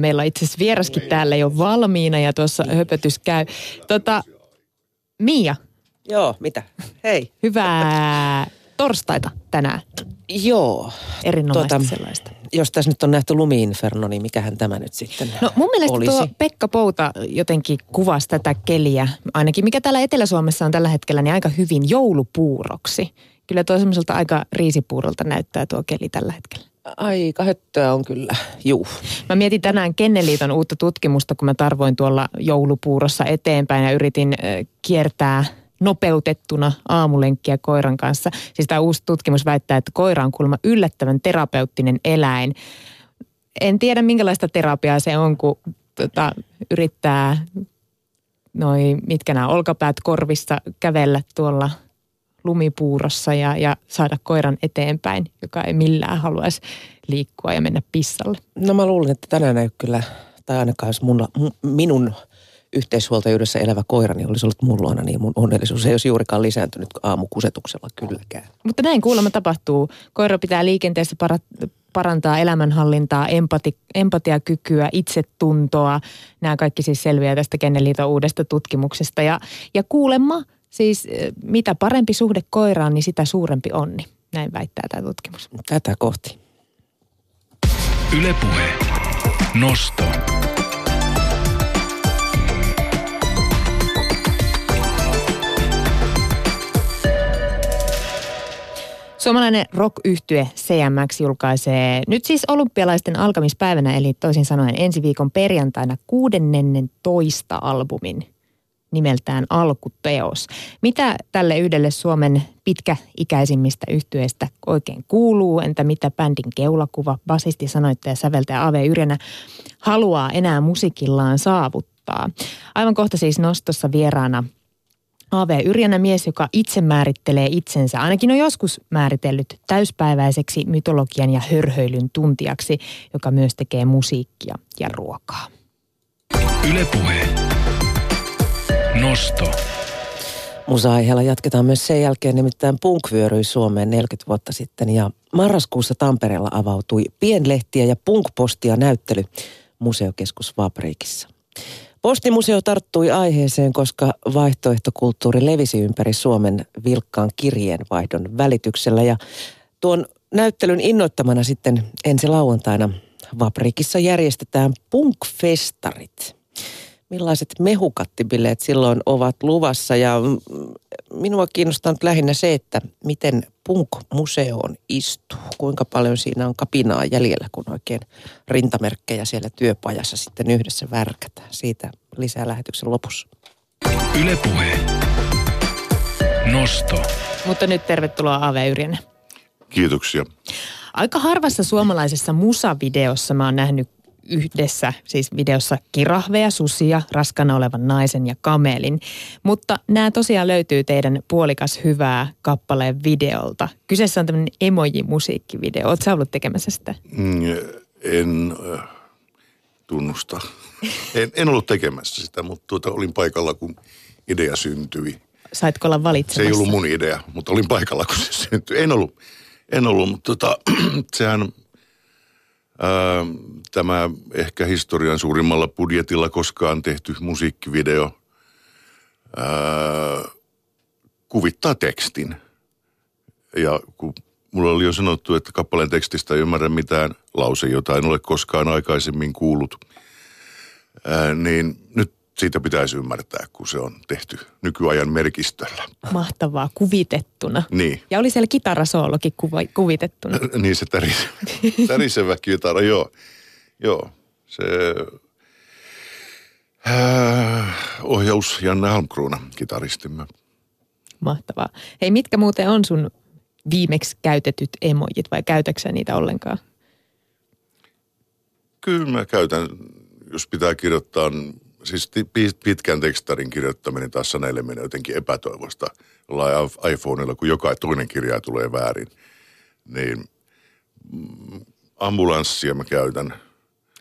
Meillä on itse asiassa vieraskin täällä jo valmiina ja tuossa höpötys käy. Tota, Mia, Joo, mitä? Hei. hyvää torstaita tänään. Joo. Erinomaista Tota, sellaista. Jos tässä nyt on nähty lumiinferno, niin mikähän tämä nyt sitten No mun mielestä olisi? tuo Pekka Pouta jotenkin kuvasi tätä keliä, ainakin mikä täällä Etelä-Suomessa on tällä hetkellä, niin aika hyvin joulupuuroksi. Kyllä tuo semmoiselta aika riisipuurolta näyttää tuo keli tällä hetkellä. Aika höttöä on kyllä, juu. Mä mietin tänään Kenneliiton uutta tutkimusta, kun mä tarvoin tuolla joulupuurossa eteenpäin ja yritin kiertää nopeutettuna aamulenkkiä koiran kanssa. Siis tämä uusi tutkimus väittää, että koira on kuulemma yllättävän terapeuttinen eläin. En tiedä minkälaista terapiaa se on, kun tota, yrittää noi, mitkä nämä olkapäät korvissa kävellä tuolla lumipuurossa ja, ja saada koiran eteenpäin, joka ei millään haluaisi liikkua ja mennä pissalle. No mä luulen, että tänään ei kyllä, tai ainakaan jos mulla, m- minun yhteishuoltajuudessa elävä koirani olisi ollut mun luona, niin mun onnellisuus ei olisi juurikaan lisääntynyt aamukusetuksella kylläkään. Mutta näin kuulemma tapahtuu. Koira pitää liikenteessä para- parantaa elämänhallintaa, empati- empatiakykyä, itsetuntoa. Nämä kaikki siis selviää tästä Kenneliiton uudesta tutkimuksesta. Ja, ja kuulemma siis eh, mitä parempi suhde koiraan, niin sitä suurempi onni. Näin väittää tämä tutkimus. Tätä kohti. Ylepuhe. Nosto. Suomalainen rock-yhtye CMX julkaisee nyt siis olympialaisten alkamispäivänä, eli toisin sanoen ensi viikon perjantaina kuudennen toista albumin nimeltään Alkuteos. Mitä tälle yhdelle Suomen pitkäikäisimmistä yhtyeistä oikein kuuluu? Entä mitä bändin keulakuva, basisti, sanoittaja, säveltäjä Ave Yrjänä haluaa enää musiikillaan saavuttaa? Aivan kohta siis nostossa vieraana A.V. Yrjänä mies, joka itse määrittelee itsensä, ainakin on joskus määritellyt täyspäiväiseksi mytologian ja hörhöilyn tuntijaksi, joka myös tekee musiikkia ja ruokaa. Ylepuhe. Nosto. Musa-aiheella jatketaan myös sen jälkeen, nimittäin Punk vyöryi Suomeen 40 vuotta sitten ja marraskuussa Tampereella avautui pienlehtiä ja punkpostia näyttely Museokeskus Vapriikissa. Postimuseo tarttui aiheeseen, koska vaihtoehtokulttuuri levisi ympäri Suomen vilkkaan kirjeenvaihdon välityksellä ja tuon näyttelyn innoittamana sitten ensi lauantaina Vapriikissa järjestetään punkfestarit millaiset mehukattibileet silloin ovat luvassa. Ja mm, minua kiinnostaa nyt lähinnä se, että miten punk-museoon istuu. Kuinka paljon siinä on kapinaa jäljellä, kun oikein rintamerkkejä siellä työpajassa sitten yhdessä värkätään. Siitä lisää lähetyksen lopussa. Ylepuhe. Nosto. Mutta nyt tervetuloa A.V. Yrjänä. Kiitoksia. Aika harvassa suomalaisessa musavideossa mä oon nähnyt yhdessä, siis videossa kirahveja, susia, raskana olevan naisen ja kamelin. Mutta nämä tosiaan löytyy teidän puolikas hyvää kappaleen videolta. Kyseessä on tämmöinen emoji-musiikkivideo. Oletko sä ollut tekemässä sitä? Mm, En äh, tunnusta. En, en ollut tekemässä sitä, mutta tuota, olin paikalla, kun idea syntyi. Saitko olla Se valitsemassa? ei ollut mun idea, mutta olin paikalla, kun se syntyi. En ollut, en ollut mutta tota, sehän ää, tämä ehkä historian suurimmalla budjetilla koskaan tehty musiikkivideo ää, kuvittaa tekstin. Ja kun mulla oli jo sanottu, että kappaleen tekstistä ei ymmärrä mitään lause, jota en ole koskaan aikaisemmin kuullut, ää, niin nyt siitä pitäisi ymmärtää, kun se on tehty nykyajan merkistöllä. Mahtavaa, kuvitettuna. Niin. Ja oli siellä kitarasoolokin kuva, kuvitettuna. niin se tärisevä, tärisevä kitara, joo. Joo, se äh, ohjaus Janne Halmkruuna, kitaristimme. Mahtavaa. Hei, mitkä muuten on sun viimeksi käytetyt emojit vai käytäksä niitä ollenkaan? Kyllä mä käytän, jos pitää kirjoittaa, siis pitkän tekstarin kirjoittaminen taas saneille menee jotenkin epätoivosta jollain iPhoneilla, kun joka toinen kirja tulee väärin. Niin mm, ambulanssia mä käytän.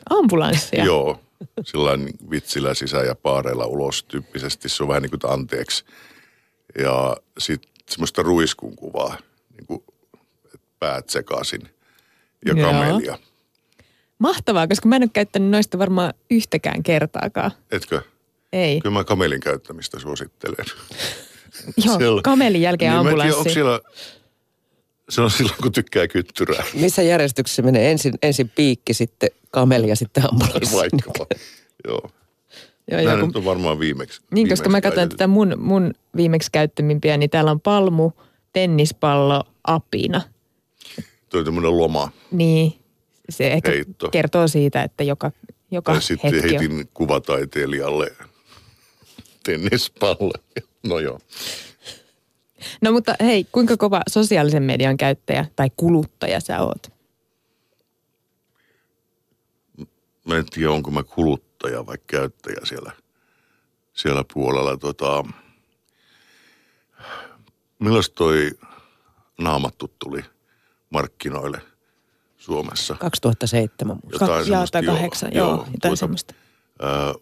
Ambulanssia. Joo, sillain vitsillä sisään ja paareilla ulos tyyppisesti. Se on vähän niin kuin anteeksi. Ja sitten semmoista ruiskun kuvaa, niin kuin päät sekaisin ja Joo. kamelia. Mahtavaa, koska mä en ole käyttänyt noista varmaan yhtäkään kertaakaan. Etkö? Ei. Kyllä mä kamelin käyttämistä suosittelen. Joo, Siellä- kamelin jälkeen Niin, mä en tiedä, ambulanssi. onko siellä... Se on silloin, kun tykkää kyttyrää. Missä järjestyksessä menee ensin, ensin piikki, sitten kameli ja sitten ambulanssi? Vaikkapa. Joo. Joo, Nämä joo, kun- nyt on varmaan viimeksi. Niin, koska mä viimeksi käytetyt. tätä mun, mun viimeksi käyttämimpiä, niin täällä on palmu, tennispallo, apina. Toi tämmöinen loma. Niin, se ehkä Heitto. kertoo siitä, että joka, joka Tai sitten hetki on. heitin kuvataiteilijalle tennispalle. No joo. No mutta hei, kuinka kova sosiaalisen median käyttäjä tai kuluttaja sä oot? Mä en tiedä, onko mä kuluttaja vai käyttäjä siellä, siellä puolella. Tota, milloin toi naamattu tuli markkinoille Suomessa? 2007 musta. Ka- jaa, semmoista, tai kahdeksan, joo, jotain semmoista. Ää,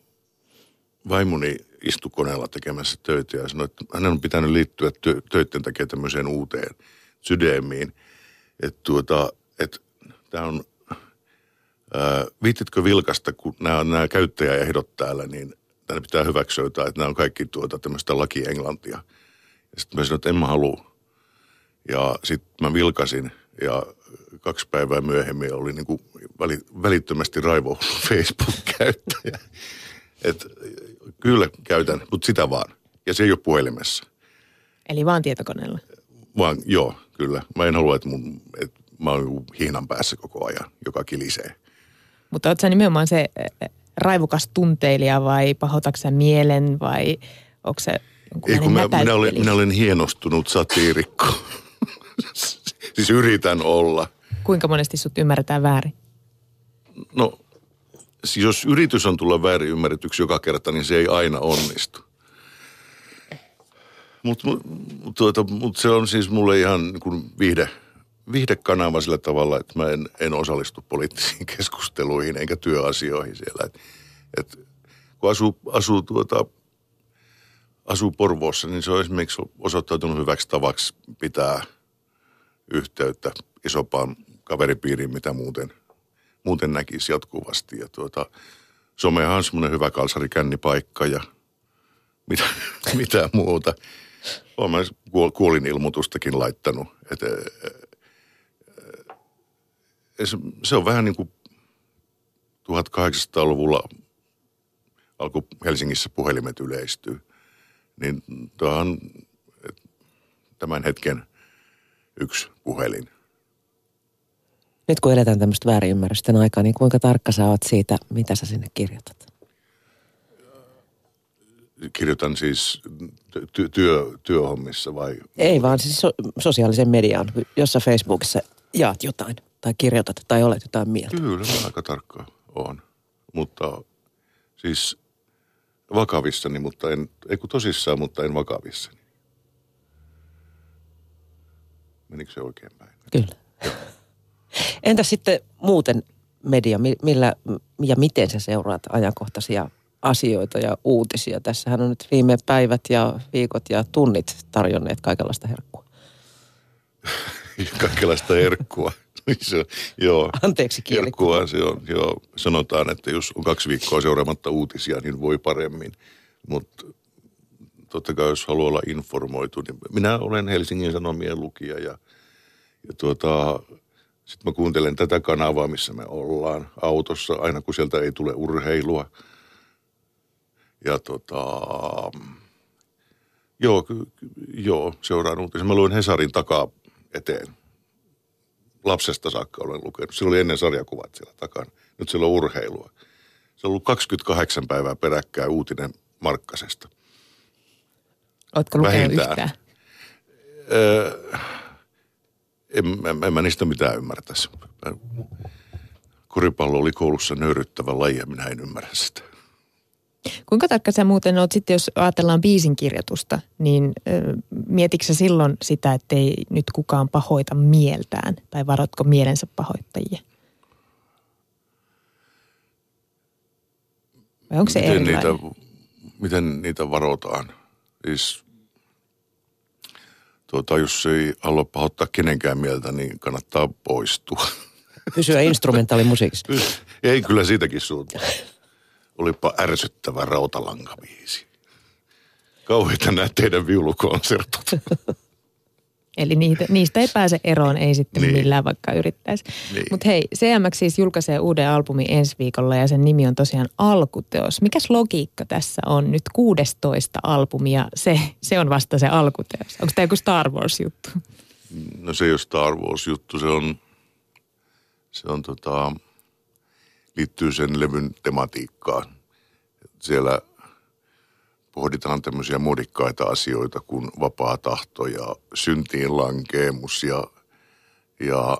vaimoni istui koneella tekemässä töitä ja sanoi, että hänen on pitänyt liittyä tö- töiden takia tämmöiseen uuteen sydämiin. Että tuota, että tämä on, ää, viititkö vilkasta, kun nämä, nämä käyttäjäehdot täällä, niin tänne pitää hyväksyä jotain, että nämä on kaikki tuota tämmöistä lakienglantia. Ja sitten mä sanoin, että en mä halua. Ja sitten mä vilkasin ja kaksi päivää myöhemmin oli niin kuin väli, välittömästi raivo Facebook-käyttäjä. Et, kyllä käytän, mutta sitä vaan. Ja se ei ole puhelimessa. Eli vaan tietokoneella. Vaan joo, kyllä. Mä en halua, että, mun, että mä oon joku hihnan päässä koko ajan, joka kilisee. Mutta oot sä nimenomaan se äh, raivokas tunteilija vai pahoitatko sä mielen vai onko se Ei kun mä, minä, olen, minä olen hienostunut satiirikko. siis yritän olla. Kuinka monesti sut ymmärretään väärin? No, siis jos yritys on tulla väärin ymmärretyksi joka kerta, niin se ei aina onnistu. Mutta mut, tuota, mut se on siis mulle ihan niin kuin viihde, viihdekanava sillä tavalla, että mä en, en osallistu poliittisiin keskusteluihin eikä työasioihin siellä. Et, et, kun asuu, asuu, tuota, asuu Porvoossa, niin se on esimerkiksi osoittautunut hyväksi tavaksi pitää yhteyttä isompaan kaveripiiriin, mitä muuten, muuten näkisi jatkuvasti. Ja tuota, somehan on semmoinen hyvä kalsarikännipaikka ja mitä, mitä muuta. Olen mä kuol- kuolinilmoitustakin laittanut. Et, ä, ä, se- se on vähän niin kuin 1800-luvulla alkoi Helsingissä puhelimet yleistyä. Niin on tämän hetken yksi puhelin. Nyt kun eletään tämmöistä väärinymmärrysten aikaa, niin kuinka tarkka sä oot siitä, mitä sä sinne kirjoitat? Kirjoitan siis ty- työ, työhommissa vai? Ei vaan siis so- sosiaalisen mediaan, jossa Facebookissa jaat jotain tai kirjoitat tai olet jotain mieltä. Kyllä mä aika tarkka on. Mutta siis vakavissani, mutta en, ei kun tosissaan, mutta en vakavissani. Menikö se oikein päin? Kyllä. Entä sitten muuten media, mi- millä ja miten sä seuraat ajankohtaisia asioita ja uutisia? Tässähän on nyt viime päivät ja viikot ja tunnit tarjonneet kaikenlaista herkkua. Kaikenlaista herkkua. se, joo. Anteeksi kielikuva. Herkkua se on, joo. Sanotaan, että jos on kaksi viikkoa seuraamatta uutisia, niin voi paremmin. Mutta totta kai jos haluaa olla informoitu, niin minä olen Helsingin Sanomien lukija ja, ja tuota, sitten mä kuuntelen tätä kanavaa, missä me ollaan autossa, aina kun sieltä ei tule urheilua. Ja tota, joo, joo, seuraan uutisia. Mä luen Hesarin takaa eteen. Lapsesta saakka olen lukenut. Siellä oli ennen sarjakuvat siellä takana. Nyt siellä on urheilua. Se on ollut 28 päivää peräkkäin uutinen Markkasesta. Ootko lukenut Vähintään. yhtään? Öö, en, en, en mä niistä mitään ymmärtäisi. Koripallo oli koulussa nöyryttävä laji ja minä en ymmärrä sitä. Kuinka tarkka sä muuten oot sitten, jos ajatellaan biisin kirjoitusta, niin mietitkö silloin sitä, ettei nyt kukaan pahoita mieltään? Tai varotko mielensä pahoittajia? Vai onko se miten, erilainen? niitä, miten niitä varotaan? Siis, tuota, jos ei halua pahoittaa kenenkään mieltä, niin kannattaa poistua. Pysyä instrumentaalimusiikissa. Ei kyllä siitäkin suuntaan. Olipa ärsyttävä rautalankaviisi. Kauheita nämä teidän viulukonsertot. Eli niitä, niistä ei pääse eroon, ei sitten Niin. millään vaikka yrittäisi. Niin. Mutta hei, CMX siis julkaisee uuden albumin ensi viikolla ja sen nimi on tosiaan Alkuteos. Mikäs logiikka tässä on nyt 16 albumia? Se, se on vasta se alkuteos. Onko tämä joku Star Wars-juttu? No se ei ole Star Wars-juttu, se on, se on tota, liittyy sen levyn tematiikkaan. Siellä pohditaan tämmöisiä muodikkaita asioita kuin vapaa tahto ja syntiin lankeemus ja, ja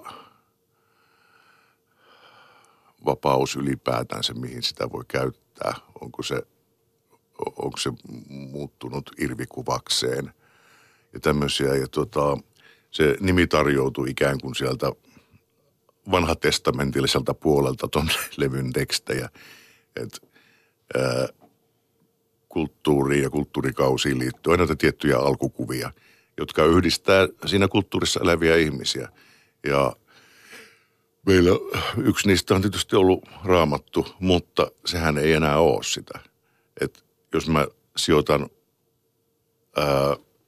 vapaus ylipäätänsä, mihin sitä voi käyttää. Onko se, onko se muuttunut irvikuvakseen ja tämmöisiä. Ja tota, se nimi tarjoutui ikään kuin sieltä vanhatestamentilliselta puolelta ton levyn tekstejä. Et, ää, kulttuuriin ja kulttuurikausiin liittyy aina näitä tiettyjä alkukuvia, jotka yhdistää siinä kulttuurissa eläviä ihmisiä. Ja meillä yksi niistä on tietysti ollut raamattu, mutta sehän ei enää ole sitä. Et jos mä sijoitan ää,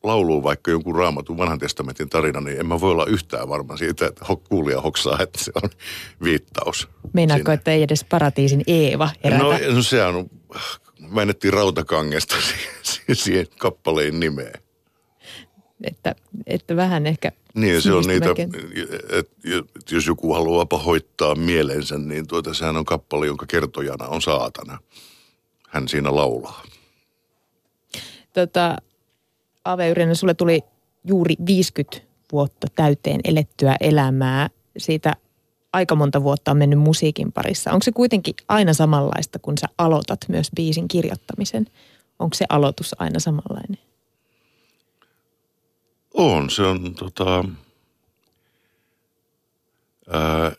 lauluun vaikka jonkun raamatun vanhan testamentin tarina, niin en mä voi olla yhtään varma siitä, että kuulija hoksaa, että se on viittaus. Meinaatko, sinne. että ei edes paratiisin Eeva herätä? No, no sehän on, väännettiin rautakangesta siihen, siihen kappaleen nimeen. että, että vähän ehkä Niin, se on niitä, että jos joku haluaa pahoittaa mielensä, niin tuota, sehän on kappale, jonka kertojana on saatana. Hän siinä laulaa. Tota, Ave Yrjänä, sulle tuli juuri 50 vuotta täyteen elettyä elämää. Siitä aika monta vuotta on mennyt musiikin parissa. Onko se kuitenkin aina samanlaista, kun sä aloitat myös biisin kirjoittamisen? Onko se aloitus aina samanlainen? On, se on tota, ää,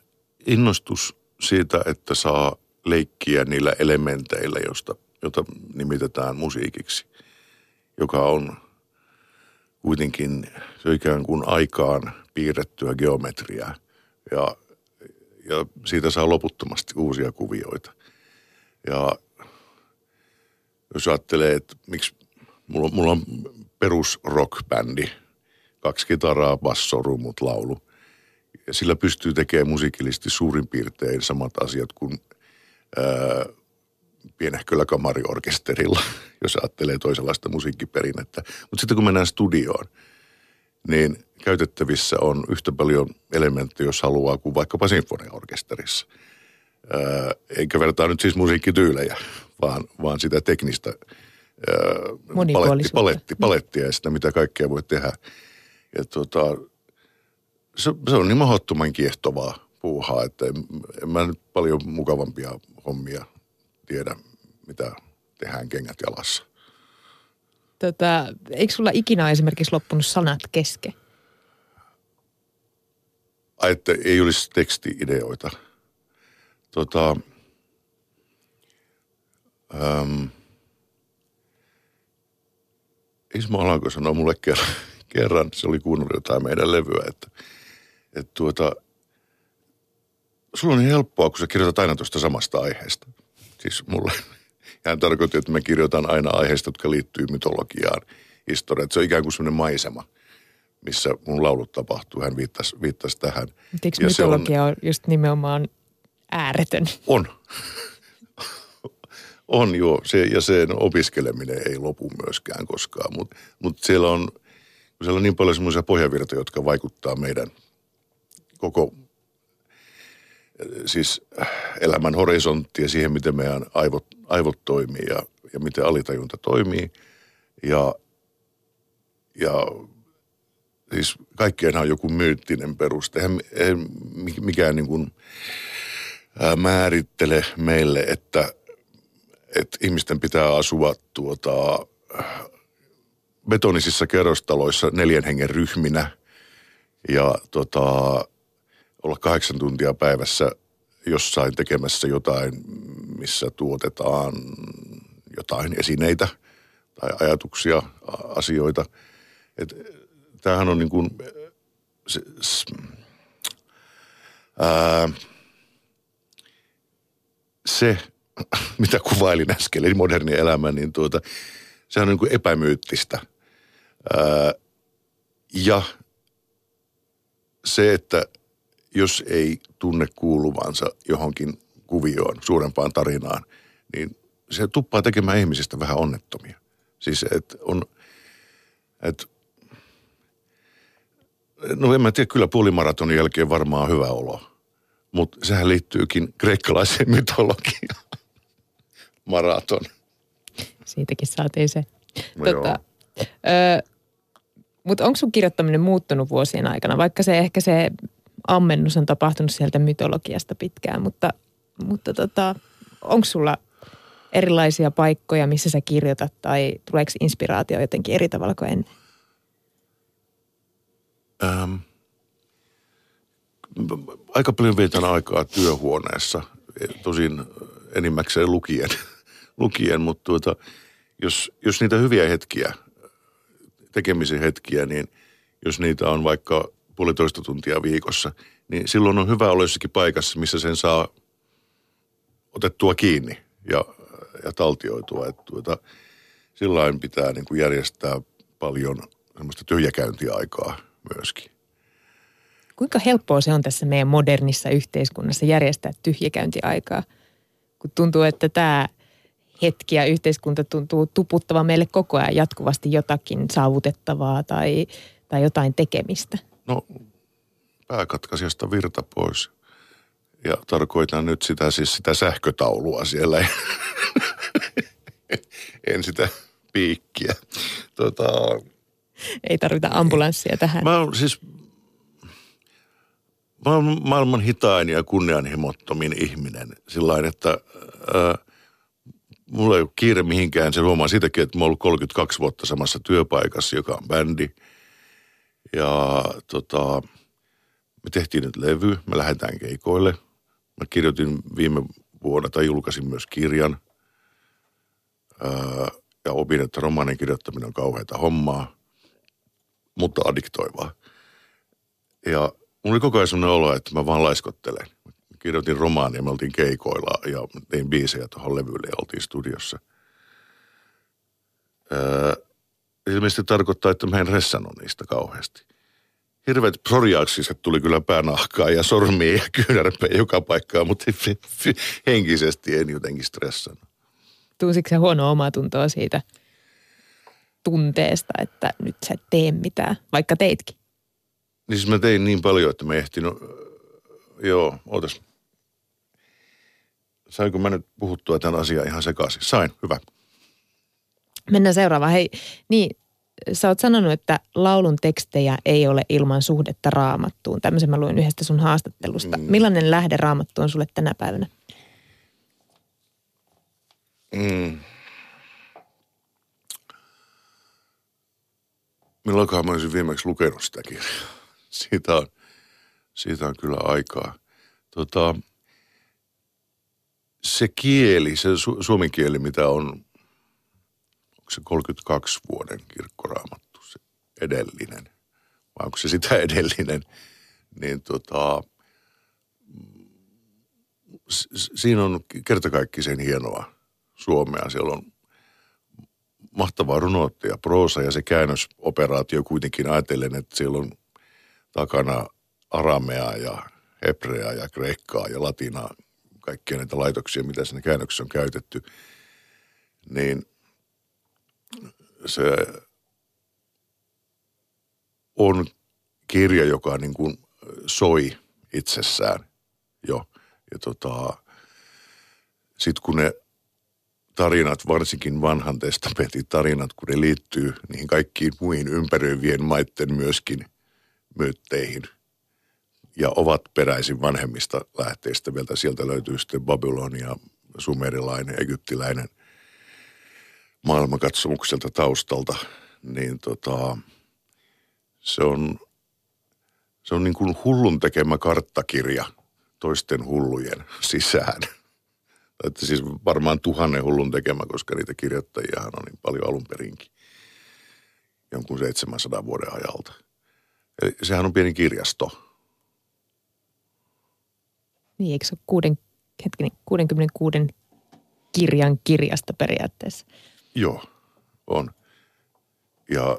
innostus siitä, että saa leikkiä niillä elementeillä, josta, jota nimitetään musiikiksi, joka on kuitenkin se ikään kuin aikaan piirrettyä geometriaa ja, ja siitä saa loputtomasti uusia kuvioita. Ja jos ajattelee, että miksi mulla, on- mulla on perus rockbändi, kaksi kitaraa, basso, rummut, laulu. Ja sillä pystyy tekemään musiikillisesti suurin piirtein samat asiat kuin ää, pienehköllä kamariorkesterilla, jos ajattelee toisenlaista musiikkiperinnettä. Mutta sitten kun mennään studioon, niin käytettävissä on yhtä paljon elementtejä, jos haluaa, kuin vaikkapa sinfoniaorkesterissa. Ää, eikä vertaa nyt siis musiikkityylejä, vaan, vaan sitä teknistä ää, paletti, paletti, palettia ja sitä, mitä kaikkea voi tehdä. Ja tota, se, se on niin mahdottoman kiehtovaa puuhaa, että en, en mä nyt paljon mukavampia hommia tiedä, mitä tehdään kengät jalassa. Tota, eikö sulla ikinä esimerkiksi loppunut sanat kesken? Ai, että ei olisi tekstiideoita. Tota, äm, Ismo Alanko sanoi mulle kerran, kerran, se oli kuunnellut jotain meidän levyä, että, että tuota, sulla on niin helppoa, kun sä kirjoitat aina tuosta samasta aiheesta. Siis mulle. Hän tarkoitti, että mä kirjoitan aina aiheista, jotka liittyy mytologiaan, historiaan. Se on ikään kuin semmoinen maisema, missä mun laulut tapahtuu. Hän viittasi, viittasi tähän. Eikö Ja se on- mytologia on just nimenomaan ääretön? On. on joo, se, ja sen opiskeleminen ei lopu myöskään koskaan, mutta mut siellä, on, siellä on niin paljon semmoisia pohjavirtoja, jotka vaikuttaa meidän koko siis elämän horisonttiin ja siihen, miten meidän aivot, aivot toimii ja, ja miten alitajunta toimii. Ja, ja siis kaikkeenhan on joku myyttinen peruste. Eihän, eihän mikään niin kuin, ää, määrittele meille, että, että ihmisten pitää asua tuota, betonisissa kerrostaloissa neljän hengen ryhminä ja tota, olla kahdeksan tuntia päivässä jossain tekemässä jotain, missä tuotetaan jotain esineitä tai ajatuksia, asioita. Et, tämähän on niin kuin, se, s- Ää, se, mitä kuvailin äsken, eli moderni elämä, niin tuota, se on niin kuin epämyyttistä. Ää, ja se, että jos ei tunne kuuluvansa johonkin kuvioon, suurempaan tarinaan, niin se tuppaa tekemään ihmisistä vähän onnettomia. Siis, että on, että no en mä tiedä, kyllä puolimaratonin jälkeen varmaan hyvä olo. Mutta sehän liittyykin kreikkalaiseen mytologiaan. Maraton. Siitäkin saatiin se. No tota, mutta onko sun kirjoittaminen muuttunut vuosien aikana, vaikka se ehkä se ammennus on tapahtunut sieltä mytologiasta pitkään, mutta, mutta tota, onko sulla erilaisia paikkoja, missä sä kirjoitat tai tuleeko inspiraatio jotenkin eri tavalla kuin ennen? Ähm, aika paljon vietän aikaa työhuoneessa, tosin enimmäkseen lukien, lukien mutta tuota, jos, jos niitä hyviä hetkiä, tekemisen hetkiä, niin jos niitä on vaikka puolitoista tuntia viikossa, niin silloin on hyvä olla jossakin paikassa, missä sen saa otettua kiinni ja, ja taltioitua. Että tuota, silloin pitää niin kuin järjestää paljon semmoista tyhjäkäyntiaikaa myöskin. Kuinka helppoa se on tässä meidän modernissa yhteiskunnassa järjestää tyhjäkäyntiaikaa? Kun tuntuu, että tämä hetki ja yhteiskunta tuntuu tuputtavan meille koko ajan jatkuvasti jotakin saavutettavaa tai, tai jotain tekemistä. No, pääkatkaisijasta virta pois. Ja tarkoitan nyt sitä siis sitä sähkötaulua siellä. en sitä piikkiä. Tota, Ei tarvita ambulanssia tähän. Mä oon siis, mä oon maailman hitain ja kunnianhimottomin ihminen. Sillä että ää, mulla ei ole kiire mihinkään. Se huomaa sitäkin, että mä oon ollut 32 vuotta samassa työpaikassa, joka on bändi. Ja tota, me tehtiin nyt levy, me lähdetään keikoille. Mä kirjoitin viime vuonna tai julkaisin myös kirjan. Ää, ja opin, että romaanin kirjoittaminen on kauheita hommaa, mutta addiktoivaa. Ja mulla oli koko ajan sellainen olo, että mä vaan laiskottelen. Mä kirjoitin romaania, me oltiin keikoilla ja tein biisejä tuohon levylle ja oltiin studiossa. Ää, ilmeisesti tarkoittaa, että mä en ressannut niistä kauheasti. Hirveät psoriaksiset tuli kyllä päänahkaa ja sormia ja kyynärpejä joka paikkaan, mutta henkisesti en jotenkin stressannut. Tuusiko se huono omatuntoa siitä tunteesta, että nyt sä et tee mitään, vaikka teitkin? Niin siis mä tein niin paljon, että mä ehtinyt, joo, ootas. Sainko mä nyt puhuttua tämän asian ihan sekaisin? Sain, hyvä. Mennään seuraavaan. Hei, niin sä oot sanonut, että laulun tekstejä ei ole ilman suhdetta raamattuun. Tämmöisen mä luin yhdestä sun haastattelusta. Mm. Millainen lähde raamattu on sulle tänä päivänä? Mm. Milloinkohan mä olisin viimeksi lukenut sitä kirjaa? Siitä on, siitä on kyllä aikaa. Tota, se kieli, se su, suomen kieli, mitä on, 32 vuoden kirkkoraamattu, se edellinen, vai onko se sitä edellinen, niin tota, siinä on kertakaikkisen hienoa suomea. Siellä on mahtavaa runoutta ja proosa ja se käännösoperaatio kuitenkin ajatellen, että siellä on takana aramea ja hebreaa ja kreikkaa ja latinaa, kaikkia näitä laitoksia, mitä siinä käännöksessä on käytetty, niin se on kirja, joka niin kuin soi itsessään jo. Ja tota, sitten kun ne tarinat, varsinkin vanhan testamentin tarinat, kun ne liittyy niihin kaikkiin muihin ympäröivien maitten myöskin myytteihin ja ovat peräisin vanhemmista lähteistä. Vielä sieltä löytyy sitten Babylonia, sumerilainen, egyptiläinen maailmankatsomukselta taustalta, niin tota, se on, se on niin kuin hullun tekemä karttakirja toisten hullujen sisään – että siis varmaan tuhannen hullun tekemä, koska niitä kirjoittajiahan on niin paljon alun perinkin. Jonkun 700 vuoden ajalta. Eli sehän on pieni kirjasto. Niin, eikö se ole kuuden, hetkinen, 66 kirjan kirjasta periaatteessa? Joo, on. Ja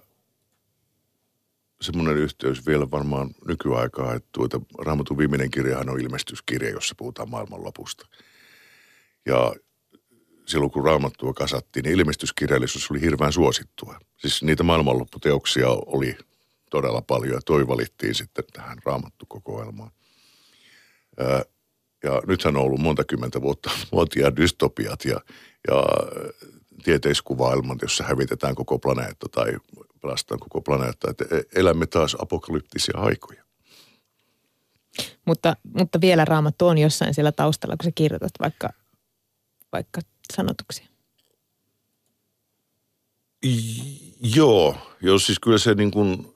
semmoinen yhteys vielä varmaan nykyaikaa, että tuota, Raamatun viimeinen kirjahan on ilmestyskirja, jossa puhutaan maailmanlopusta. Ja silloin kun Raamattua kasattiin, niin ilmestyskirjallisuus oli hirveän suosittua. Siis niitä maailmanlopputeoksia oli todella paljon ja toi valittiin sitten tähän Raamattukokoelmaan. Ja nythän on ollut monta kymmentä vuotta muotia dystopiat ja, ja tieteiskuvailmat, jossa hävitetään koko planeetta tai pelastetaan koko planeetta. Että elämme taas apokalyptisia aikoja. Mutta, mutta vielä raamattu on jossain siellä taustalla, kun sä kirjoitat vaikka, vaikka sanotuksia. Joo, jos siis kyllä se niin kuin,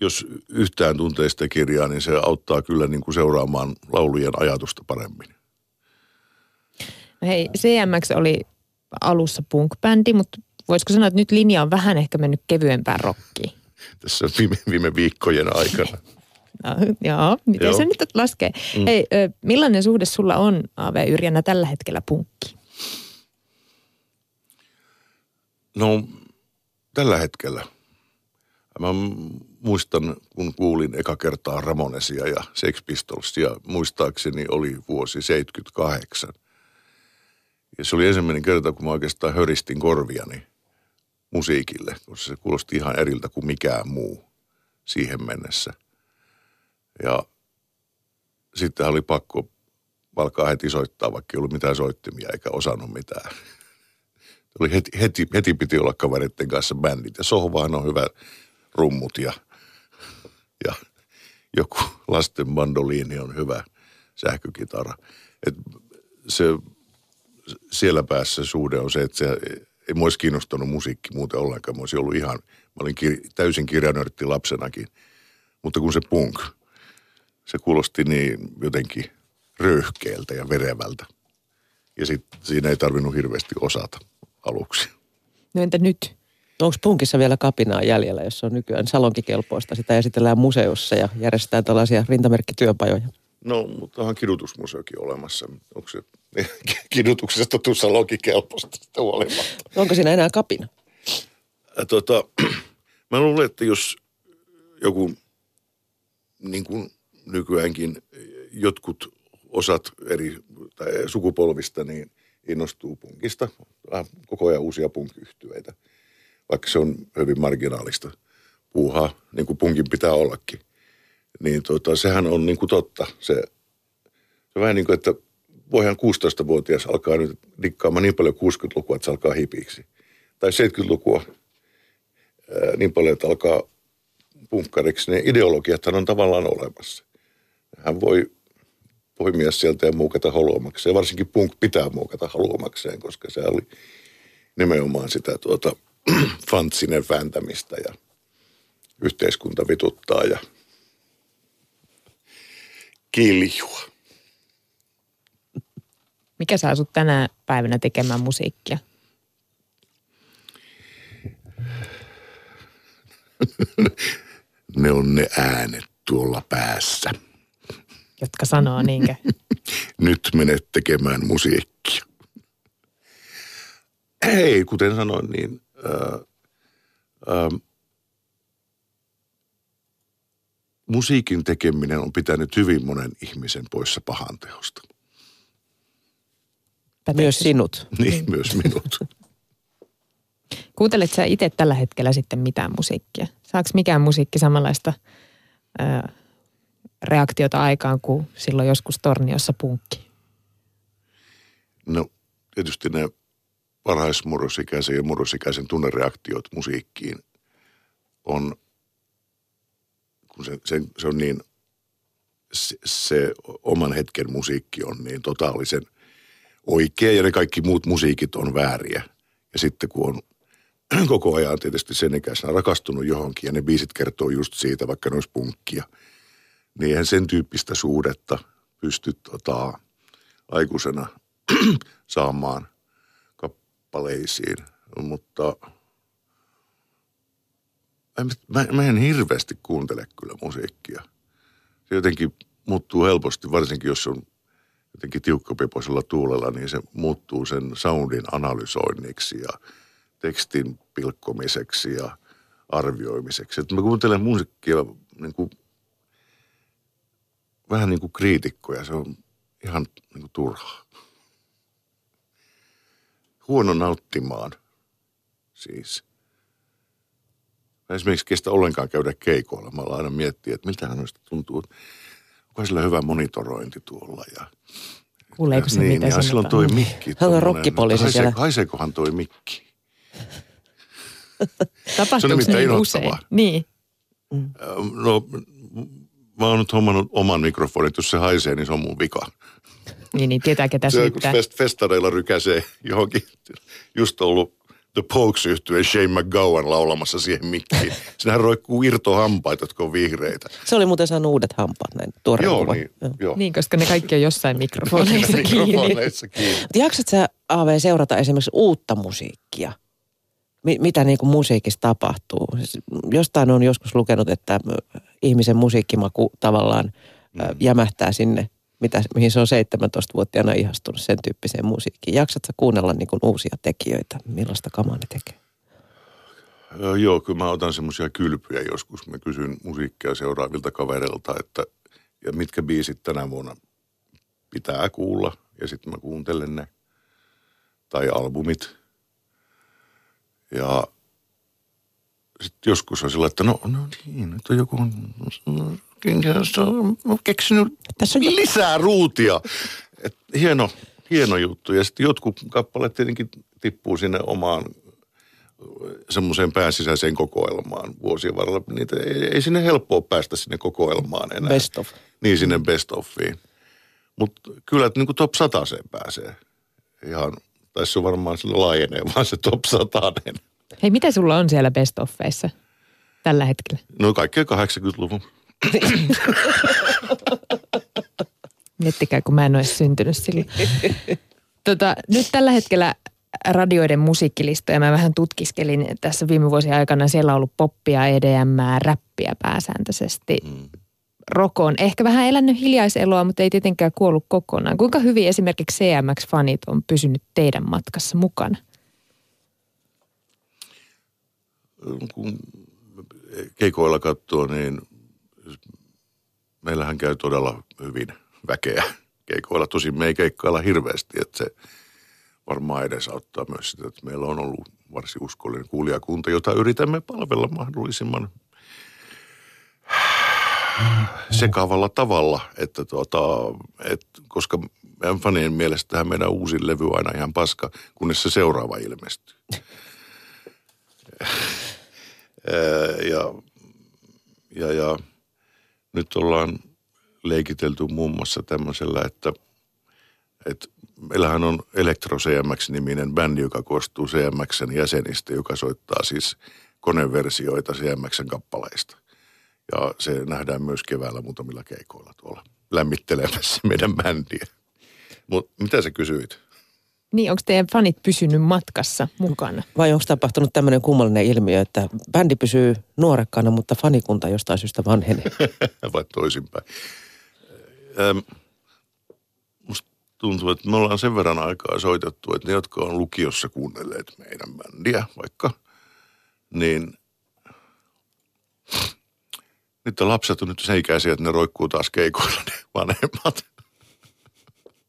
jos yhtään tuntee sitä kirjaa, niin se auttaa kyllä niin kuin seuraamaan laulujen ajatusta paremmin. No hei, CMX oli alussa punk-bändi, mutta voisiko sanoa, että nyt linja on vähän ehkä mennyt kevyempään rockiin? Tässä viime, viime viikkojen aikana. No, joo, miten joo. se nyt laskee? Mm. Hei, millainen suhde sulla on, Aave Yrjänä, tällä hetkellä punkki? No, tällä hetkellä. Mä muistan, kun kuulin eka kertaa Ramonesia ja Sex Pistolsia, muistaakseni oli vuosi 78. Ja se oli ensimmäinen kerta, kun mä oikeastaan höristin korviani musiikille, koska se kuulosti ihan eriltä kuin mikään muu siihen mennessä. Ja sitten oli pakko alkaa heti soittaa, vaikka ei ollut mitään soittimia eikä osannut mitään. Oli heti, heti, heti piti olla kavereiden kanssa bändit. Ja sohvahan on hyvä rummut ja, ja joku lasten mandoliini on hyvä sähkökitara. Et se, siellä päässä suhde on se, että se ei mua olisi kiinnostanut musiikki muuten ollenkaan. Mä olisin ollut ihan, mä olin kir, täysin kirjanörtti lapsenakin. Mutta kun se punk, se kuulosti niin jotenkin röyhkeältä ja verevältä. Ja sitten siinä ei tarvinnut hirveästi osata aluksi. No entä nyt? Onko punkissa vielä kapinaa jäljellä, jos on nykyään salonkikelpoista? Sitä esitellään museossa ja järjestetään tällaisia rintamerkkityöpajoja. No, mutta onhan kidutusmuseokin olemassa. Onko se kidutuksesta tuu salonkikelpoista huolimatta? Onko siinä enää kapina? Tota, mä luulen, että jos joku, niin kuin nykyäänkin jotkut osat eri tai sukupolvista, niin innostuu punkista. Koko ajan uusia punk vaikka se on hyvin marginaalista puuhaa, niin kuin punkin pitää ollakin. Niin tota, sehän on niin kuin totta. Se, se vähän niin kuin, että voihan 16-vuotias alkaa nyt dikkaamaan niin paljon 60-lukua, että se alkaa hipiksi. Tai 70-lukua ää, niin paljon, että alkaa punkkariksi. Ne ideologiathan on tavallaan olemassa. Hän voi poimia sieltä ja muukata haluamakseen. Varsinkin punk pitää muukata haluamakseen, koska se oli nimenomaan sitä tuota, fantsinen vääntämistä ja yhteiskunta vituttaa ja kiljua. Mikä saa sut tänä päivänä tekemään musiikkia? ne on ne äänet tuolla päässä. Jotka sanoo niinkö? Nyt menet tekemään musiikkia. Ei, kuten sanoin, niin ää, ää, musiikin tekeminen on pitänyt hyvin monen ihmisen poissa pahan teosta. Myös sinut. Niin, myös minut. Kuuntelet sä itse tällä hetkellä sitten mitään musiikkia? Saako mikään musiikki samanlaista ää, reaktiota aikaan kuin silloin joskus Torniossa punkki? No tietysti ne varhaismurrosikäisen ja murrosikäisen tunnereaktiot musiikkiin on, kun se, se, se on niin, se, se oman hetken musiikki on niin totaalisen oikea ja ne kaikki muut musiikit on vääriä. Ja sitten kun on koko ajan tietysti sen ikäisenä rakastunut johonkin ja ne biisit kertoo just siitä, vaikka ne olisi punkkia, niin eihän sen tyyppistä suhdetta pysty tota, aikuisena saamaan kappaleisiin, mutta mä, mä en hirveästi kuuntele kyllä musiikkia. Se jotenkin muuttuu helposti, varsinkin jos on jotenkin tiukkapipoisella tuulella, niin se muuttuu sen soundin analysoinniksi ja tekstin pilkkomiseksi ja arvioimiseksi. Et mä kuuntelen musiikkia niin kuin, vähän niin kuin kriitikkoja, se on ihan niin kuin turhaa. Huono nauttimaan, siis. Mä esimerkiksi kestä ollenkaan käydä keikoilla. Mä aina miettiä, että miltähän noista tuntuu. Onko sillä hyvä monitorointi tuolla ja Kuuleeko se, niin, mitä ja silloin toi mikki. Hän on rokkipoliisi siellä. Haiseekohan toi mikki? Tapahtuuko Se on niin usein? Niin. Ähm, No, mä oon nyt hommannut oman mikrofonin, että jos se haisee, niin se on mun vika. Niin, niin tietää ketä Se, kun syyttää. fest, festareilla rykäsee johonkin, just ollut The Pokes yhtyeen Shane McGowan laulamassa siihen mikkiin. Sinähän roikkuu irtohampaita, jotka on vihreitä. Se oli muuten saanut uudet hampaat näin tuore Joo, kuva. niin. Joo. Joo. Niin, koska ne kaikki on jossain mikrofoneissa kiinni. Mikrofoneissa kiinni. Jaksat sä AV seurata esimerkiksi uutta musiikkia? Mi- mitä niin kuin musiikissa tapahtuu? Siis Jostain on joskus lukenut, että ihmisen musiikkimaku tavallaan mm. jämähtää sinne, mitä, mihin se on 17-vuotiaana ihastunut sen tyyppiseen musiikkiin. Jaksat sä kuunnella niin kuin uusia tekijöitä? Millaista kamaa ne tekee? Joo, kyllä mä otan semmoisia kylpyjä joskus. Mä kysyn musiikkia seuraavilta kavereilta, että ja mitkä biisit tänä vuonna pitää kuulla. Ja sitten mä kuuntelen ne. Tai albumit. Ja sitten joskus on sillä, että no, no niin, on joku on keksinyt Tässä on jo- lisää ruutia. Et hieno, hieno juttu. Ja sitten jotkut kappaleet tietenkin tippuu sinne omaan semmoiseen pääsisäiseen kokoelmaan vuosien varrella. Niitä ei, ei sinne helppoa päästä sinne kokoelmaan enää. Best of. Niin sinne best offiin. Mutta kyllä että niin kuin top 100 pääsee. Ihan, tai se on varmaan sillä laajenee vaan se top 100. Hei, mitä sulla on siellä best offeissa tällä hetkellä? No kaikkea 80-luvun. Miettikää, kun mä en ole syntynyt silloin. tota, nyt tällä hetkellä radioiden musiikkilistoja mä vähän tutkiskelin tässä viime vuosien aikana. Siellä on ollut poppia, EDM, räppiä pääsääntöisesti. Mm. Rock on ehkä vähän elänyt hiljaiseloa, mutta ei tietenkään kuollut kokonaan. Kuinka hyvin esimerkiksi CMX-fanit on pysynyt teidän matkassa mukana? kun keikoilla katsoo, niin meillähän käy todella hyvin väkeä keikoilla. Tosin me ei keikkailla hirveästi, että se varmaan edesauttaa myös sitä, että meillä on ollut varsin uskollinen kuulijakunta, jota yritämme palvella mahdollisimman sekavalla tavalla, että tuota, et, koska meidän fanien mielestä meidän uusin levy on aina ihan paska, kunnes se seuraava ilmestyy. Ja, ja, ja nyt ollaan leikitelty muun muassa tämmöisellä, että, että meillähän on Electro CMX-niminen bändi, joka koostuu CMXn jäsenistä, joka soittaa siis koneversioita CMXn kappaleista. Ja se nähdään myös keväällä muutamilla keikoilla tuolla lämmittelemässä meidän bändiä. Mutta mitä sä kysyit? Niin, onko teidän fanit pysynyt matkassa mukana? Vai onko tapahtunut tämmöinen kummallinen ilmiö, että bändi pysyy nuorekkaana, mutta fanikunta jostain syystä vanhenee? vai toisinpäin. Ähm, musta tuntuu, että me ollaan sen verran aikaa soitettu, että ne, jotka on lukiossa kuunnelleet meidän bändiä vaikka, niin nyt on lapset on nyt sen ikäisiä, että ne roikkuu taas keikoilla ne vanhemmat.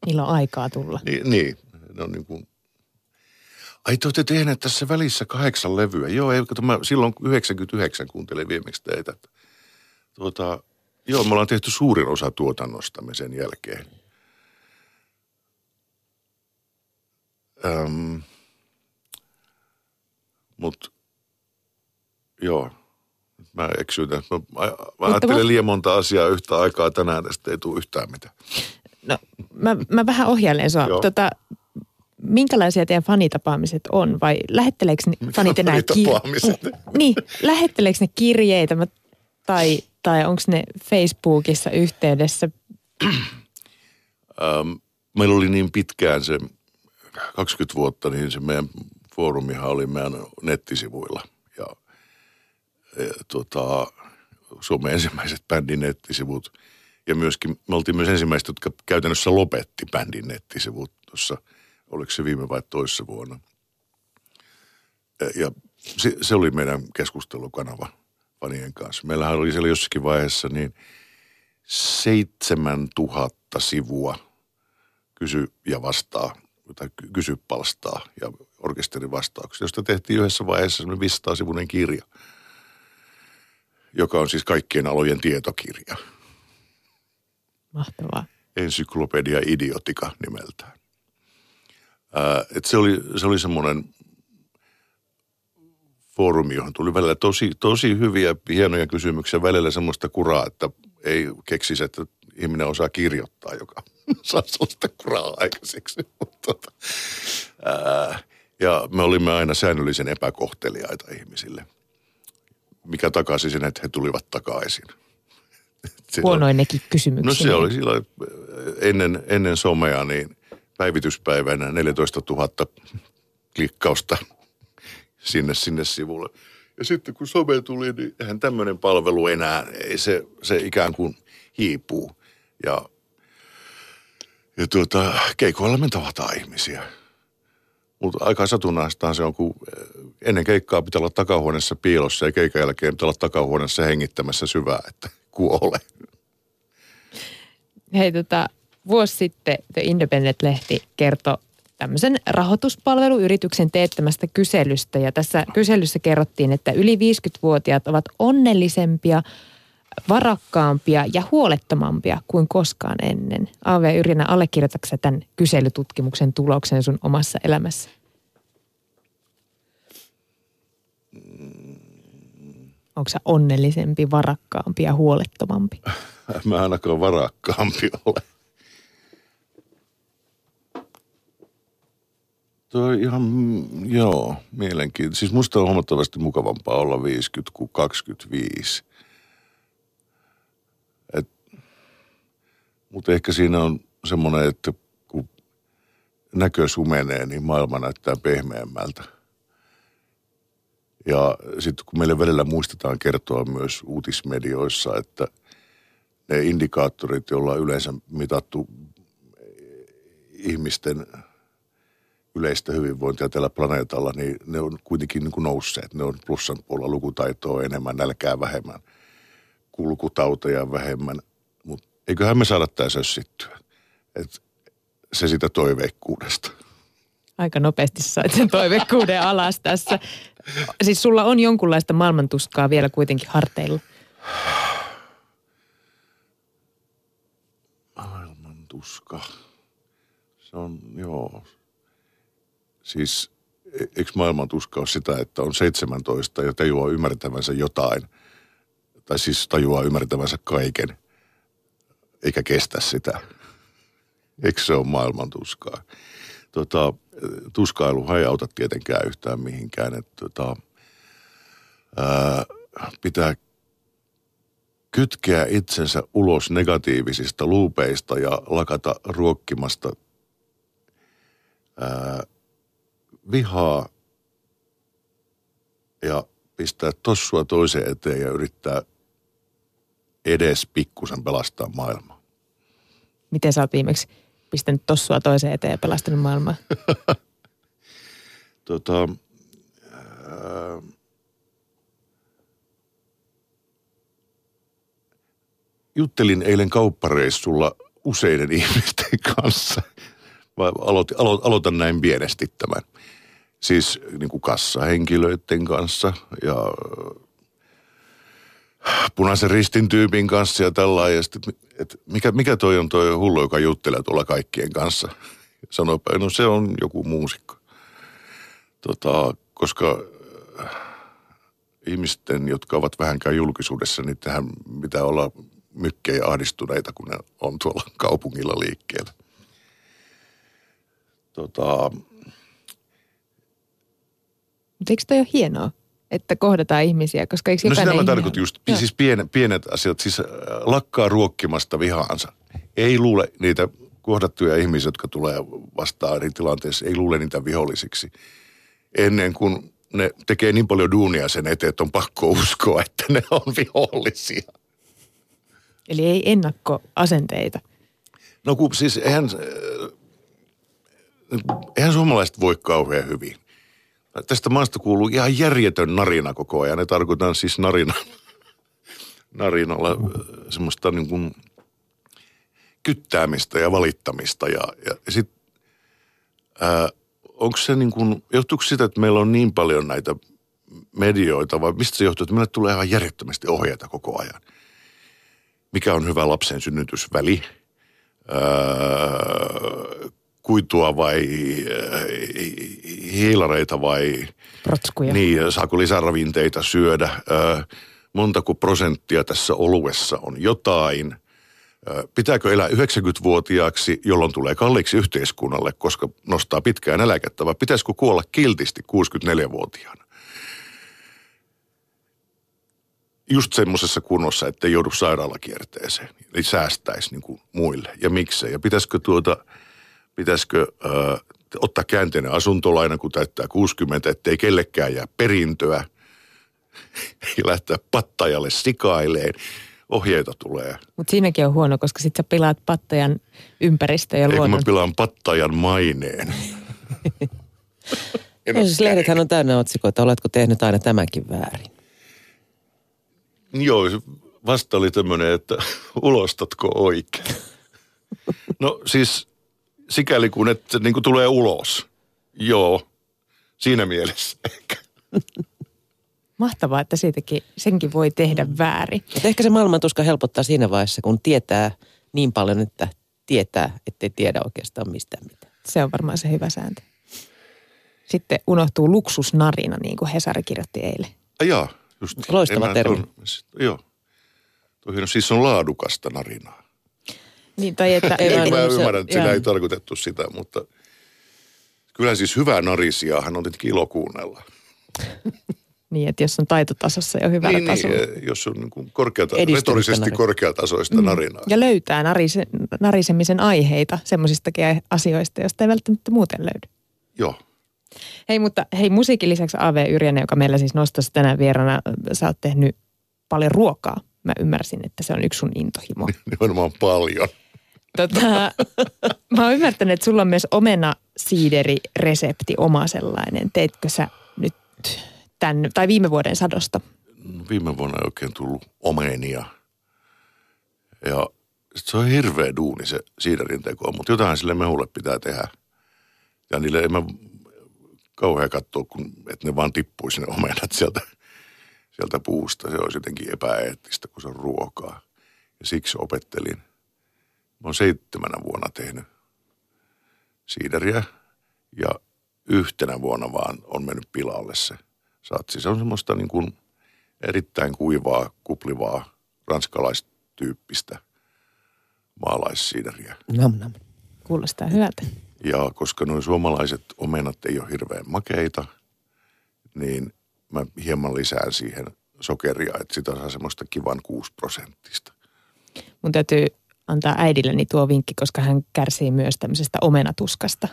Niillä on aikaa tulla. Niin, niin. Ne on niin kuin... Ai te olette tehneet tässä välissä kahdeksan levyä. Joo, ei, kato, mä silloin 99 kuuntelin viimeksi teitä. Tuota, joo, me ollaan tehty suurin osa tuotannostamme sen jälkeen. Öm, mut, joo, mä tässä. Mä, mä, mä ajattelen mä- liian monta asiaa yhtä aikaa tänään, tästä ei tule yhtään mitään. No, mä, mä vähän ohjailen sua. Tota, minkälaisia teidän fanitapaamiset on? Vai lähetteleekö ne fanit enää fanitapaamiset? Niin, lähetteleekö ne kirjeitä tai, tai onko ne Facebookissa yhteydessä? Ähm, meillä oli niin pitkään se 20 vuotta, niin se meidän foorumihan oli meidän nettisivuilla. Ja, ja tota, Suomen ensimmäiset bändin nettisivut. Ja myöskin me oltiin myös ensimmäiset, jotka käytännössä lopetti bändin nettisivut tuossa, oliko se viime vai toissa vuonna. Ja se, se oli meidän keskustelukanava fanien kanssa. Meillähän oli siellä jossakin vaiheessa niin 7000 sivua kysy ja vastaa, tai kysy palstaa ja orkesterin vastauksia, josta tehtiin yhdessä vaiheessa semmoinen 500 sivuinen kirja, joka on siis kaikkien alojen tietokirja. Mahtavaa. Ensyklopedia idiotika nimeltään. Ää, et se oli, se oli semmoinen foorumi, johon tuli välillä tosi, tosi hyviä, hienoja kysymyksiä, välillä semmoista kuraa, että ei keksisi, että ihminen osaa kirjoittaa, joka saa sellaista kuraa aikaiseksi. Tota, ää, ja me olimme aina säännöllisen epäkohteliaita ihmisille, mikä takasi sen, että he tulivat takaisin. Huonoin nekin kysymyksiä. No se oli silloin ennen, ennen somea, niin päivityspäivänä 14 000 klikkausta sinne, sinne sivulle. Ja sitten kun some tuli, niin eihän tämmöinen palvelu enää, ei se, se ikään kuin hiipuu. Ja, ja tuota, keikoilla me tavataan ihmisiä. Mutta aika satunnaistaan se on, kun ennen keikkaa pitää olla takahuoneessa piilossa ja keikan jälkeen pitää olla takahuoneessa hengittämässä syvää, että kuole. Hei tota, vuosi sitten The Independent-lehti kertoi tämmöisen rahoituspalveluyrityksen teettämästä kyselystä. Ja tässä kyselyssä kerrottiin, että yli 50-vuotiaat ovat onnellisempia, varakkaampia ja huolettomampia kuin koskaan ennen. A.V. Yrjänä, allekirjoitatko tämän kyselytutkimuksen tuloksen sun omassa elämässä? Onko sä onnellisempi, varakkaampi ja huolettomampi? Mä ainakaan varakkaampi ole. Toi ihan, mm, joo, mielenkiintoista. Siis musta on huomattavasti mukavampaa olla 50 kuin 25. Et, mutta ehkä siinä on semmoinen, että kun näkö sumenee, niin maailma näyttää pehmeämmältä. Ja sitten kun meille välillä muistetaan kertoa myös uutismedioissa, että ne indikaattorit, joilla on yleensä mitattu ihmisten yleistä hyvinvointia tällä planeetalla, niin ne on kuitenkin niin kuin nousseet. Ne on plussan puolella lukutaitoa enemmän, nälkää vähemmän, kulkutauteja vähemmän. Mutta eiköhän me saada tämä sössittyä. Et se sitä toiveikkuudesta. Aika nopeasti sait sen toiveikkuuden alas tässä. Siis sulla on jonkunlaista maailmantuskaa vielä kuitenkin harteilla. Maailmantuska. Se on, joo, Siis e, eikö maailman tuska ole sitä, että on 17 ja tajuaa ymmärtävänsä jotain, tai siis tajuaa ymmärtävänsä kaiken, eikä kestä sitä. Eikö se ole maailman tuskaa? Tota, tuskailu ei auta tietenkään yhtään mihinkään. Että, tota, ää, pitää kytkeä itsensä ulos negatiivisista luupeista ja lakata ruokkimasta ää, vihaa ja pistää tossua toiseen eteen ja yrittää edes pikkusen pelastaa maailmaa. Miten sä oot viimeksi pistänyt tossua toiseen eteen ja pelastanut maailmaa? tota, ää, juttelin eilen kauppareissulla useiden ihmisten kanssa. aloitan, aloitan näin pienesti tämän siis niin kuin kassahenkilöiden kanssa ja äh, punaisen ristin tyypin kanssa ja tällainen. Ja että mikä, mikä toi on toi hullu, joka juttelee tuolla kaikkien kanssa? Sanoi, no se on joku muusikko. Tota, koska äh, ihmisten, jotka ovat vähänkään julkisuudessa, niin tähän pitää olla mykkejä ahdistuneita, kun ne on tuolla kaupungilla liikkeellä. Tota, mutta eikö toi ole hienoa, että kohdataan ihmisiä, koska eikö No sitä mä tarkoitan just, Joo. siis pienet, pienet asiat, siis äh, lakkaa ruokkimasta vihaansa. Ei luule niitä kohdattuja ihmisiä, jotka tulee vastaan eri tilanteissa, ei luule niitä vihollisiksi. Ennen kuin ne tekee niin paljon duunia sen eteen, että on pakko uskoa, että ne on vihollisia. Eli ei ennakkoasenteita. No kun siis eihän, äh, eihän suomalaiset voi kauhean hyvin. Tästä maasta kuuluu ihan järjetön narina koko ajan. Ne tarkoitan siis narina, narinalla semmoista niin kuin kyttäämistä ja valittamista. Ja, ja sit, ää, onko se niin kuin, johtuuko sitä, että meillä on niin paljon näitä medioita vai mistä se johtuu, että meille tulee ihan järjettömästi ohjeita koko ajan? Mikä on hyvä lapsen synnytysväli? Öö, kuitua vai äh, hiilareita vai... Protskuja. Niin, saako lisäravinteita syödä? Öö, montako prosenttia tässä oluessa on jotain? Öö, pitääkö elää 90-vuotiaaksi, jolloin tulee kalliiksi yhteiskunnalle, koska nostaa pitkään eläkettä, vai pitäisikö kuolla kiltisti 64-vuotiaana? Just semmoisessa kunnossa, ettei joudu sairaalakierteeseen, eli säästäisi niin kuin muille. Ja miksei? Ja pitäisikö tuota, pitäisikö ö, ottaa käänteinen asuntolaina, kun täyttää 60, ettei kellekään jää perintöä ja lähteä pattajalle sikaileen. Ohjeita tulee. Mutta siinäkin on huono, koska sit sä pilaat pattajan ympäristö ja Eikö luonnon. mä pilaan pattajan maineen? En oo siis lehdethän on täynnä otsikoita, oletko tehnyt aina tämänkin väärin? Joo, vasta oli tämmöinen, että ulostatko oikein. No siis sikäli kun että niin kuin tulee ulos. Joo, siinä mielessä ehkä. Mahtavaa, että siitäkin senkin voi tehdä väärin. Mutta ehkä se maailmantuska helpottaa siinä vaiheessa, kun tietää niin paljon, että tietää, ettei tiedä oikeastaan mistään mitään. Se on varmaan se hyvä sääntö. Sitten unohtuu luksusnarina, niin kuin Hesari kirjoitti eilen. Jaa, just. Loistava termi. tuon- joo. Toihin on siis on laadukasta narinaa. Niin, tai että... Ei mä niin se- ymmärrän, että sillä ei tarkoitettu sitä, mutta kyllä siis hyvää narisiahan on tietenkin ilo kuunnella. Niin, että jos on taitotasossa jo hyvällä Niin, tasolla. niin, jos on niin kuin korkeata, retorisesti korkeatasoista narinaa. Ja löytää narise, narisemisen aiheita semmoisistakin asioista, joista ei välttämättä muuten löydy. Joo. Hei, mutta hei, musiikin lisäksi A.V. Yrjänen, joka meillä siis nostossa tänään vierana, sä oot tehnyt paljon ruokaa. Mä ymmärsin, että se on yksi sun intohimo. Nimenomaan paljon. Tota, mä oon ymmärtänyt, että sulla on myös omena siideri resepti oma sellainen. Teitkö sä nyt tämän, tai viime vuoden sadosta? No, viime vuonna ei oikein tullut omenia. Ja sit se on hirveä duuni se siiderin teko, mutta jotain sille mehulle pitää tehdä. Ja niille ei mä kauhean katsoa, kun, että ne vaan tippuisi ne omenat sieltä, sieltä puusta. Se olisi jotenkin epäeettistä, kun se on ruokaa. Ja siksi opettelin. Mä oon seitsemänä vuonna tehnyt siideriä ja yhtenä vuonna vaan on mennyt pilalle se satsi. Se on semmoista niin kuin erittäin kuivaa, kuplivaa, ranskalaistyyppistä maalaissiideriä. Nam nam. Kuulostaa hyvältä. Ja koska nuo suomalaiset omenat ei ole hirveän makeita, niin mä hieman lisään siihen sokeria, että sitä saa semmoista kivan 6 prosenttista. Mun täytyy antaa äidilleni tuo vinkki, koska hän kärsii myös tämmöisestä omenatuskasta.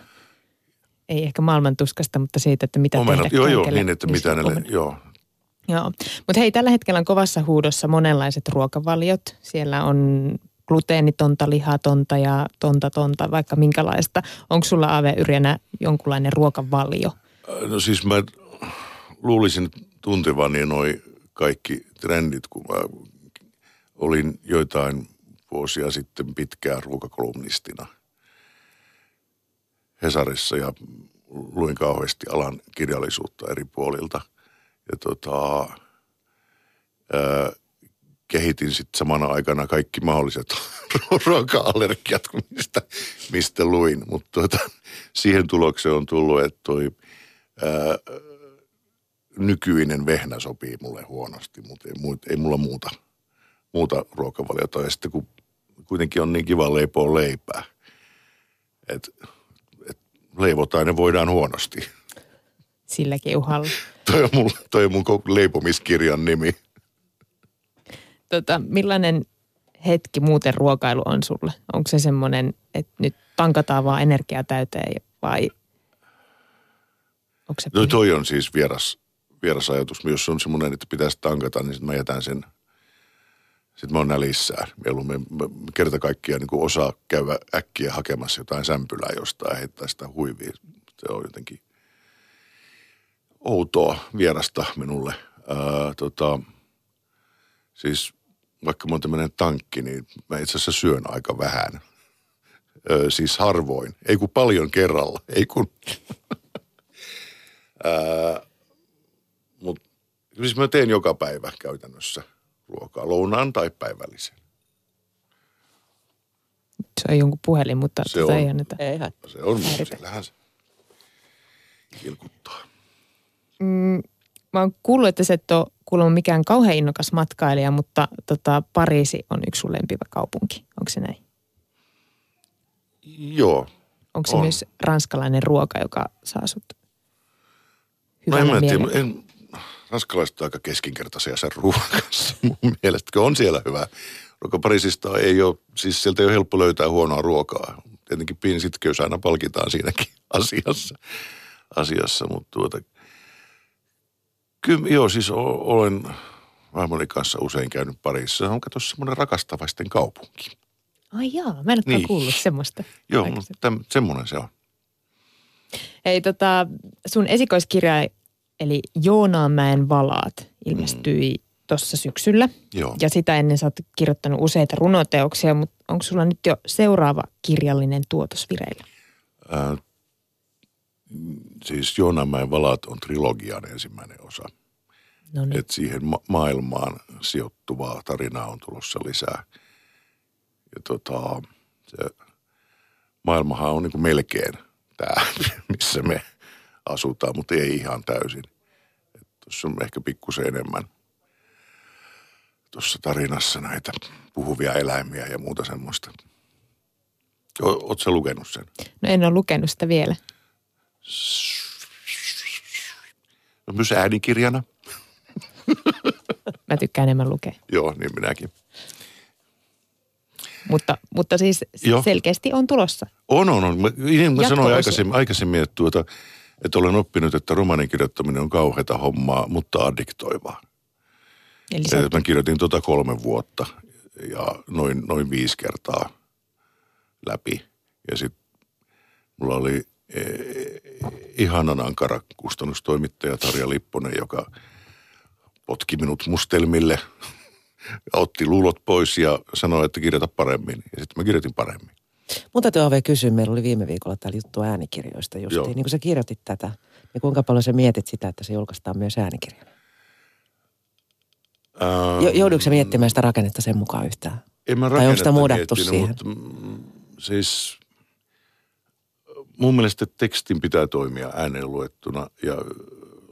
Ei ehkä maailmantuskasta, mutta siitä, että mitä Omenat, tehdä joo joo, niin että mitä ne, omena. joo. Joo, mutta hei, tällä hetkellä on kovassa huudossa monenlaiset ruokavaliot. Siellä on gluteenitonta, lihatonta ja tonta tonta, vaikka minkälaista. Onko sulla Ave Yrjänä jonkunlainen ruokavalio? No siis mä luulisin tuntevani noi kaikki trendit, kun mä olin joitain vuosia sitten pitkään ruokakolumnistina Hesarissa ja luin kauheasti alan kirjallisuutta eri puolilta. Ja tota, ää, kehitin sitten samana aikana kaikki mahdolliset ruoka-allergiat, mistä, mistä luin. Mutta tuota, siihen tulokseen on tullut, että toi ää, nykyinen vehnä sopii mulle huonosti, mutta ei, ei mulla muuta, muuta ruokavaliota. Ja sitten kun kuitenkin on niin kiva leipoa leipää, että et leivotaan ne voidaan huonosti. Silläkin uhalla. Toi on, mun, toi on mun leipomiskirjan nimi. Tota, millainen hetki muuten ruokailu on sulle? Onko se semmoinen, että nyt tankataan vaan energiaa täyteen vai onko se No toi on siis vieras, vieras ajatus. Jos on semmoinen, että pitäisi tankata, niin sit mä jätän sen Sitten mä oon nälissään. Mieluummin kerta kaikkiaan niin osaa käydä äkkiä hakemassa jotain sämpylää jostain ja heittää sitä huiviin. Se on jotenkin outoa, vierasta minulle. Ää, tota, siis vaikka mä oon tämmöinen tankki, niin mä itse asiassa syön aika vähän. Öö, siis harvoin. Ei kun paljon kerralla. Ei kun... Mutta siis mä teen joka päivä käytännössä ruokaa, lounaan tai päivällisen. Se on jonkun puhelin, mutta Se tota on. ei anneta. Ei hän. Se on, Häiritä. siellähän se kilkuttaa. Mä oon kuullut, että sä et ole kuulemma mikään kauhean innokas matkailija, mutta tota, Pariisi on yksi sun lempivä kaupunki. Onko se näin? Joo. Onko se On. myös ranskalainen ruoka, joka saa sut No en hyvällä mä tiedä, en, ranskalaiset on aika keskinkertaisia sen ruoan kanssa mun mielestä. On siellä hyvä. Ruoka Pariisista ei ole, siis sieltä ei ole helppo löytää huonoa ruokaa. Tietenkin pieni sitkeys aina palkitaan siinäkin asiassa, asiassa mutta tuota, kyllä joo, siis olen vaimoni kanssa usein käynyt Pariisissa. Se on kato semmoinen rakastavaisten kaupunki. Ai jaa, mä en olekaan Niin. kuullut semmoista. Joo, mutta täm, semmoinen se on. Ei tota, sun esikoiskirja, eli Joonaanmäen valaat, ilmestyi mm. tuossa syksyllä. Joo. Ja sitä ennen sä oot kirjoittanut useita runoteoksia, mutta onko sulla nyt jo seuraava kirjallinen tuotos vireillä? Ää, siis Joonamäen valat on trilogian ensimmäinen osa. No niin. että siihen ma- maailmaan sijoittuvaa tarinaa on tulossa lisää. Ja tota, se maailmahan on niin kuin melkein tämä, missä me asutaan, mutta ei ihan täysin. Tuossa on ehkä pikkusen enemmän tuossa tarinassa näitä puhuvia eläimiä ja muuta semmoista. Oletko lukenut sen? No en ole lukenut sitä vielä. No, myös äänikirjana. Mä tykkään enemmän lukea. Joo, niin minäkin. Mutta, mutta siis Joo. selkeästi on tulossa. On, on, on. Mä, niin, mä sanoin aikaisemmin, aikaisemmin että, tuota, että olen oppinut, että romanin kirjoittaminen on kauheata hommaa, mutta addiktoivaa. Eli se, Mä kirjoitin tota kolme vuotta ja noin, noin viisi kertaa läpi. Ja sitten mulla oli e, ihanan ankara kustannustoimittaja Tarja Lipponen, joka potki minut mustelmille otti luulot pois ja sanoi, että kirjoita paremmin. Ja sitten mä kirjoitin paremmin. Mun täytyy Ave kysyä, meillä oli viime viikolla täällä juttu äänikirjoista Joo. justiin. Niin kun sä kirjoitit tätä, niin kuinka paljon sä mietit sitä, että se julkaistaan myös äänikirjana? Ää, Jo, joudutko sä miettimään sitä rakennetta sen mukaan yhtään? En mä Tai onko sitä miettinyt, siihen? Mutta, mm, siis mun mielestä tekstin pitää toimia ääneen luettuna ja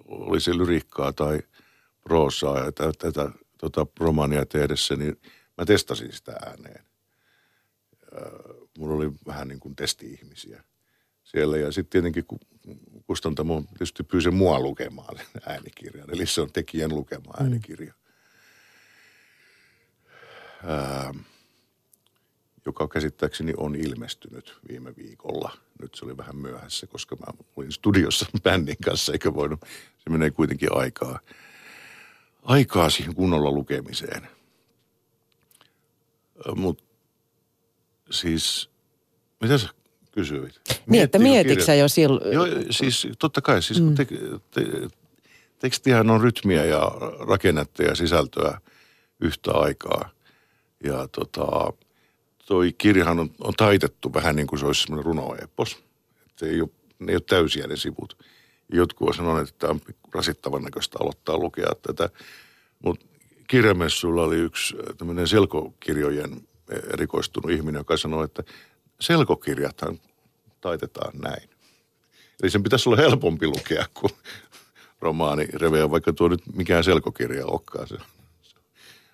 oli se lyriikkaa tai proosaa ja tätä, tätä tota romaania tehdessä, niin mä testasin sitä ääneen. Ja mulla oli vähän niin kuin testi-ihmisiä siellä ja sitten tietenkin kun kustantamo tietysti pyysi mua lukemaan äänikirjan, eli se on tekijän lukema äänikirja. Ää, joka käsittääkseni on ilmestynyt viime viikolla. Nyt se oli vähän myöhässä, koska mä olin studiossa bändin kanssa, eikä voinut, se menee kuitenkin aikaa, aikaa siihen kunnolla lukemiseen. Mutta siis, mitä sä kysyit? Niin, että mietitkö sä jo silloin? Joo, siis totta kai. Siis mm. te, te, tekstihän on rytmiä ja rakennetta ja sisältöä yhtä aikaa. Ja tota, toi kirjahan on, on taitettu vähän niin kuin se olisi semmoinen runoepos. Että ei ole, ne ei ole täysiä ne sivut. Jotkut on sanoneet, että tämä on rasittavan näköistä aloittaa lukea tätä. Mutta kirjamessuilla oli yksi tämmöinen selkokirjojen erikoistunut ihminen, joka sanoi, että selkokirjathan taitetaan näin. Eli sen pitäisi olla helpompi lukea kuin romaani Reveä, vaikka tuo nyt mikään selkokirja olekaan. Se,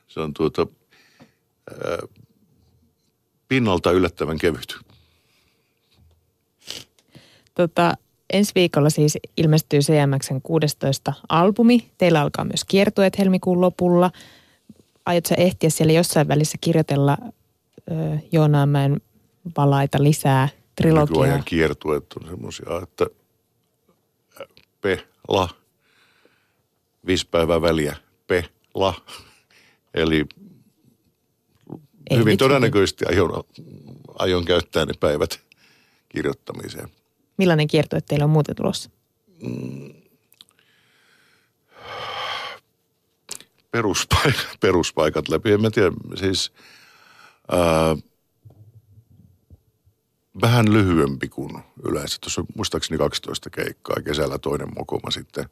se on tuota, ää, pinnalta yllättävän kevyt. tota, ensi viikolla siis ilmestyy CMXn 16 albumi. Teillä alkaa myös kiertueet helmikuun lopulla. Aiotko ehtiä siellä jossain välissä kirjoitella ö, Joonaanmäen valaita lisää trilogiaa? Nykyajan kiertueet on semmoisia, että pe-la, viisi päivää väliä, pe-la. Eli Ei Hyvin todennäköisesti aion, aion käyttää ne päivät kirjoittamiseen. Millainen kiertue teillä on muuten tulossa? Peruspaikat, peruspaikat läpi. En mä tiedä, siis ää, vähän lyhyempi kuin yleensä. Tuossa on muistaakseni 12 keikkaa, kesällä toinen mokoma sitten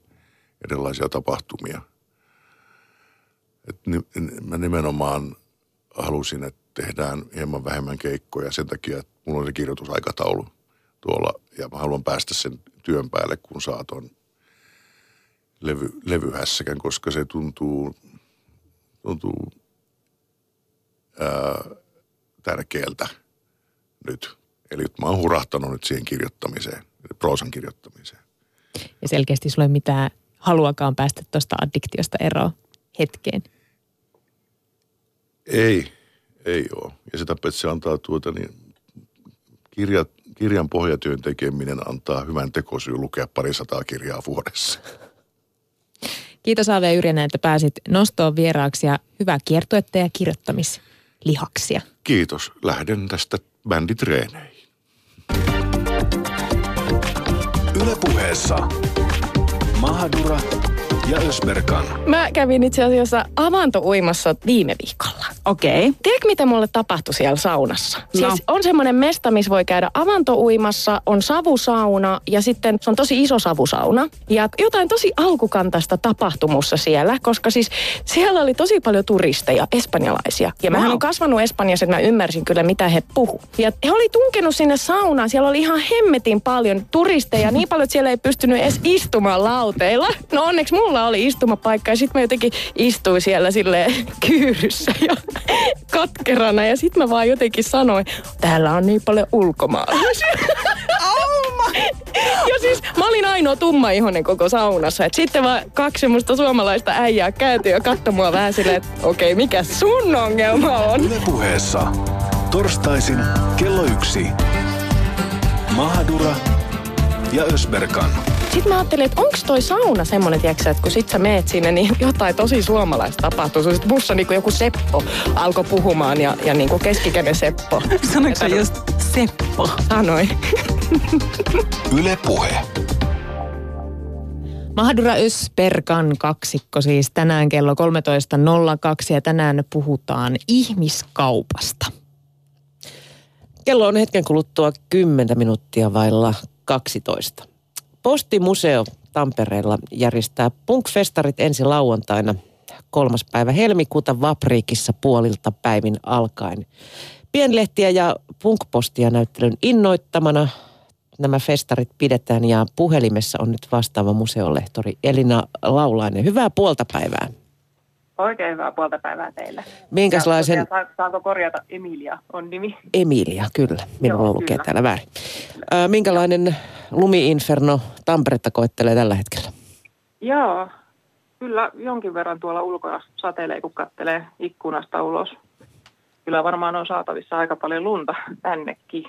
erilaisia tapahtumia. Et ni, mä nimenomaan halusin, että tehdään hieman vähemmän keikkoja sen takia, että mulla on se kirjoitusaikataulu tuolla ja mä haluan päästä sen työn päälle, kun saa ton levy, levyhässäkän, koska se tuntuu, tuntuu ää, tärkeältä nyt. Eli mä oon hurahtanut nyt siihen kirjoittamiseen, proosan kirjoittamiseen. Ja selkeästi sulla ei mitään haluakaan päästä tuosta addiktiosta eroon hetkeen. Ei, ei ole. Ja sitä paitsi se antaa tuota niin, kirja, kirjan pohjatyön tekeminen antaa hyvän tekosyyn lukea parisataa kirjaa vuodessa. Kiitos Aave Yrjänä, että pääsit nostoon vieraaksi ja hyvää kiertuetta ja kirjoittamislihaksia. Kiitos. Lähden tästä bänditreeneihin. Ylepuheessa Mahadura ja Ösberkan. Mä kävin itse asiassa avantouimassa viime viikolla. Okei. Tiedätkö, mitä mulle tapahtui siellä saunassa? No. Siis on semmoinen mesta, missä voi käydä avantouimassa, on savusauna ja sitten se on tosi iso savusauna. Ja jotain tosi alkukantaista tapahtumussa siellä, koska siis siellä oli tosi paljon turisteja, espanjalaisia. Ja mähän Wow. on kasvanut Espanjassa, että mä ymmärsin kyllä, mitä he puhu. Ja he oli tunkenut sinne saunaan, siellä oli ihan hemmetin paljon turisteja, niin paljon, että siellä ei pystynyt edes istumaan lauteilla. No onneksi mulla oli istumapaikka ja sitten mä jotenkin istuin siellä sille kyyryssä ja katkerana. Ja sitten mä vaan jotenkin sanoin, täällä on niin paljon ulkomaalaisia. Ja siis mä olin ainoa tumma ihonen koko saunassa. Et sitten vaan kaksi semmoista suomalaista äijää kääntyi ja katsoi mua vähän silleen, että okei, okay, mikä sun ongelma on? Ylepuheessa torstaisin kello yksi. Mahadura ja Ösberkan. Sitten mä ajattelin, että onko toi sauna semmonen, tiiäksä, että kun sit sä meet sinne, niin jotain tosi suomalaista tapahtuu. Sitten musta niinku joku Seppo alkoi puhumaan ja, ja niinku keskikäden Seppo. Sanoitko sä just Seppo? Sanoi. Ylepuhe. Mahdura Ösperkan kaksikko siis tänään kello 13.02 ja tänään puhutaan ihmiskaupasta. Kello on hetken kuluttua 10 minuuttia vailla 12. Postimuseo Tampereella järjestää punkfestarit ensi lauantaina kolmas päivä helmikuuta Vapriikissa puolilta päivin alkaen. Pienlehtiä ja punkpostia näyttelyn innoittamana nämä festarit pidetään ja puhelimessa on nyt vastaava museolehtori Elina Laulainen. Hyvää puolta päivää. Oikein hyvää puolta päivää teille. Minkälaisen... Ja tosiaan, Saanko korjata? Emilia on nimi. Emilia, kyllä. Minulla Joo, lukee kyllä. täällä väärin. Ää, minkälainen lumiinferno Tamperetta koettelee tällä hetkellä? Joo, kyllä jonkin verran tuolla ulkona satelee, kun kattelee ikkunasta ulos. Kyllä varmaan on saatavissa aika paljon lunta tännekin.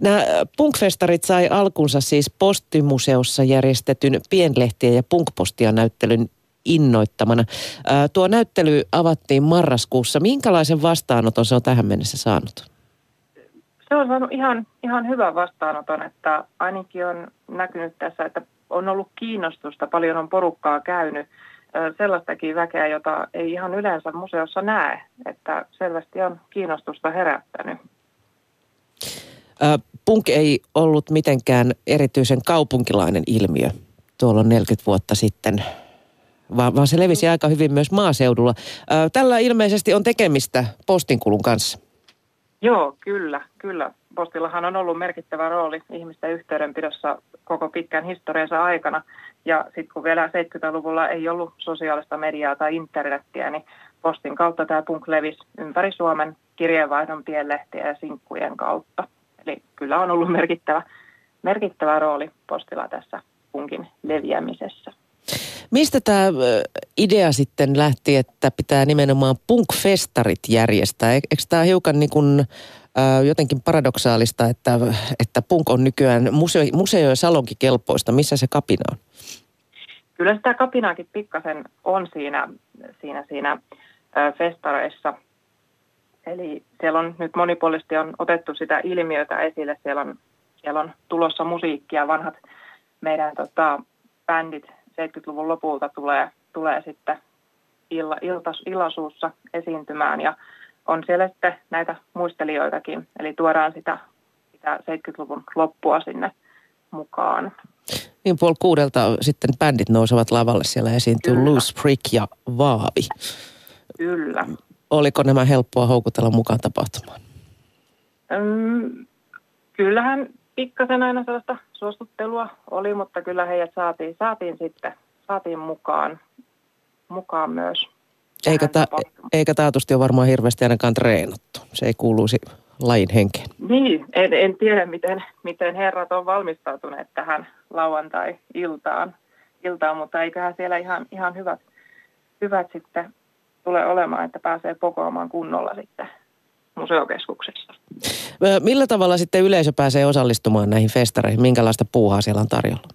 Nämä punkfestarit sai alkunsa siis Postimuseossa järjestetyn pienlehtien ja punkpostia näyttelyn innoittamana. Ää, tuo näyttely avattiin marraskuussa. Minkälaisen vastaanoton se on tähän mennessä saanut? Se on saanut ihan, ihan hyvän vastaanoton, että ainakin on näkynyt tässä, että on ollut kiinnostusta, paljon on porukkaa käynyt, sellaistakin väkeä, jota ei ihan yleensä museossa näe, että selvästi on kiinnostusta herättänyt. Punk ei ollut mitenkään erityisen kaupunkilainen ilmiö tuolla 40 vuotta sitten, vaan, vaan se levisi aika hyvin myös maaseudulla. Tällä ilmeisesti on tekemistä postinkulun kanssa. Joo, kyllä, kyllä. Postillahan on ollut merkittävä rooli ihmisten yhteydenpidossa koko pitkän historiansa aikana. Ja sitten kun vielä 70-luvulla ei ollut sosiaalista mediaa tai internettiä, niin postin kautta tämä punk levisi ympäri Suomen kirjeenvaihdon pienlehtiä ja sinkkujen kautta. Eli kyllä on ollut merkittävä, merkittävä rooli postilla tässä punkin leviämisessä. Mistä tämä idea sitten lähti, että pitää nimenomaan punkfestarit järjestää? Eikö tämä hiukan niin kuin, ää, jotenkin paradoksaalista, että, että punk on nykyään museo, museo- ja salonkikelpoista? Missä se kapina on? Kyllä sitä kapinaakin pikkasen on siinä, siinä, siinä ö, festareissa. Eli siellä on nyt monipuolisesti on otettu sitä ilmiötä esille. Siellä on, siellä on tulossa musiikkia, vanhat meidän tota, bändit 70-luvun lopulta tulee, tulee sitten illa, iltas, illasuussa esiintymään ja on siellä sitten näitä muistelijoitakin, eli tuodaan sitä, sitä 70-luvun loppua sinne mukaan. Niin puoli kuudelta sitten bändit nousevat lavalle. Siellä esiintyy Kyllä. Loose Prick ja Vaavi. Kyllä. Oliko nämä helppoa houkutella mukaan tapahtumaan? Öm, kyllähän pikkasen aina sellaista suostuttelua oli, mutta kyllä heidät saatiin, saatiin sitten saatiin mukaan, mukaan myös. Eikä, ta, eikä taatusti ole varmaan hirveästi ainakaan treenattu. Se ei kuuluisi lajin henkeen. Niin, en, en tiedä miten, miten herrat on valmistautuneet tähän lauantai-iltaan, iltaan, mutta eiköhän siellä ihan, ihan hyvät, hyvät sitten tule olemaan, että pääsee kokoamaan kunnolla sitten museokeskuksessa. Millä tavalla sitten yleisö pääsee osallistumaan näihin festareihin? Minkälaista puuhaa siellä on tarjolla?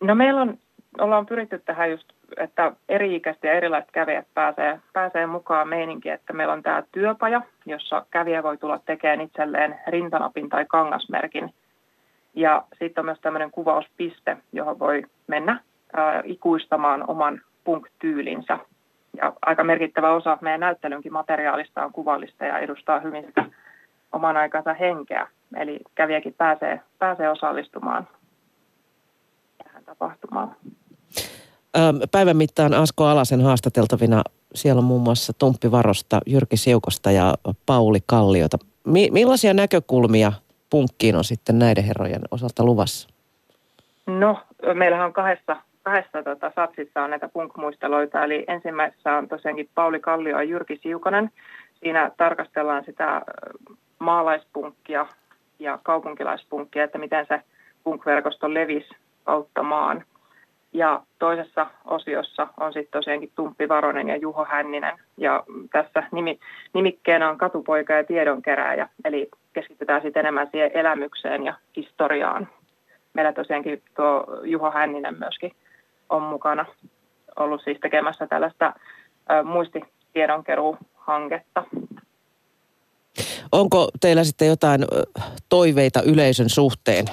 No meillä on, ollaan pyritty tähän just, että eri-ikäiset ja erilaiset kävijät pääsee, pääsee mukaan meininki, että meillä on tämä työpaja, jossa kävijä voi tulla tekemään itselleen rintanapin tai kangasmerkin. Ja sitten on myös tämmöinen kuvauspiste, johon voi mennä ää, ikuistamaan oman punk-tyylinsä ja aika merkittävä osa meidän näyttelynkin materiaalista on kuvallista ja edustaa hyvin sitä oman aikansa henkeä. Eli kävijäkin pääsee, pääsee osallistumaan tähän tapahtumaan. Päivän mittaan Asko Alasen haastateltavina siellä on muun muassa Tumppi Varosta, Jyrki Siukosta ja Pauli Kalliota. Mi- millaisia näkökulmia punkkiin on sitten näiden herrojen osalta luvassa? No, meillähän on kahdessa kahdessa tota, satsissa on näitä punk-muisteloita, eli ensimmäisessä on tosiaankin Pauli Kallio ja Jyrki Siukonen. Siinä tarkastellaan sitä maalaispunkkia ja kaupunkilaispunkkia, että miten se punk-verkosto levisi kautta maan. Ja toisessa osiossa on sitten tosiaankin Tumppi Varonen ja Juho Hänninen. Ja tässä nimi, nimikkeenä on katupoika ja tiedonkerääjä, eli keskitytään sitten enemmän siihen elämykseen ja historiaan. Meillä tosiaankin tuo Juho Hänninen myöskin on mukana ollut siis tekemässä tällaista muistitiedonkeruuhanketta. Onko teillä sitten jotain toiveita yleisön suhteen?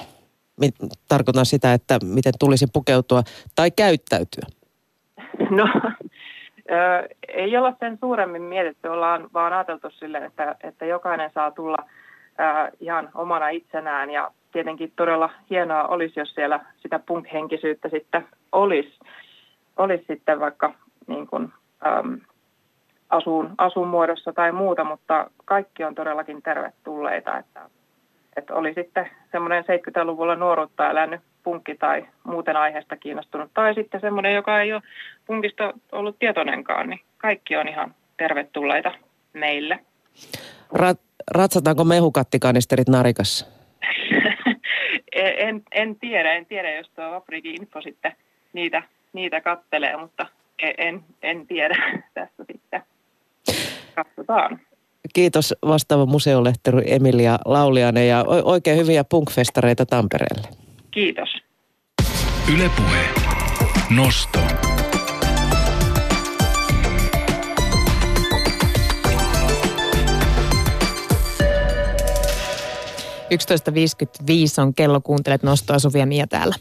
Tarkoitan sitä, että miten tulisi pukeutua tai käyttäytyä. No, ei olla sen suuremmin mietitty, ollaan vaan ajateltu sille, että, että jokainen saa tulla ihan omana itsenään ja tietenkin todella hienoa olisi, jos siellä sitä punk-henkisyyttä sitten olisi, olisi sitten vaikka niin kuin, äm, asuun, asuun muodossa tai muuta, mutta kaikki on todellakin tervetulleita, että, että oli sitten semmoinen 70-luvulla nuoruutta elänyt punkki tai muuten aiheesta kiinnostunut, tai sitten semmoinen, joka ei ole punkista ollut tietoinenkaan, niin kaikki on ihan tervetulleita meille. Rat- ratsataanko mehukattikaanisterit narikassa? En, en tiedä, en tiedä, jos tuo Afrikin info sitten niitä, niitä kattelee, mutta e, en, en tiedä tässä sitten. Katsotaan. Kiitos vastaava museolehteri Emilia Laulianen ja oikein hyviä punkfestareita Tampereelle. Kiitos. Ylepuhe. Nosto. 11.55 on kello, kuuntelet nostoa Sofia Mia täällä.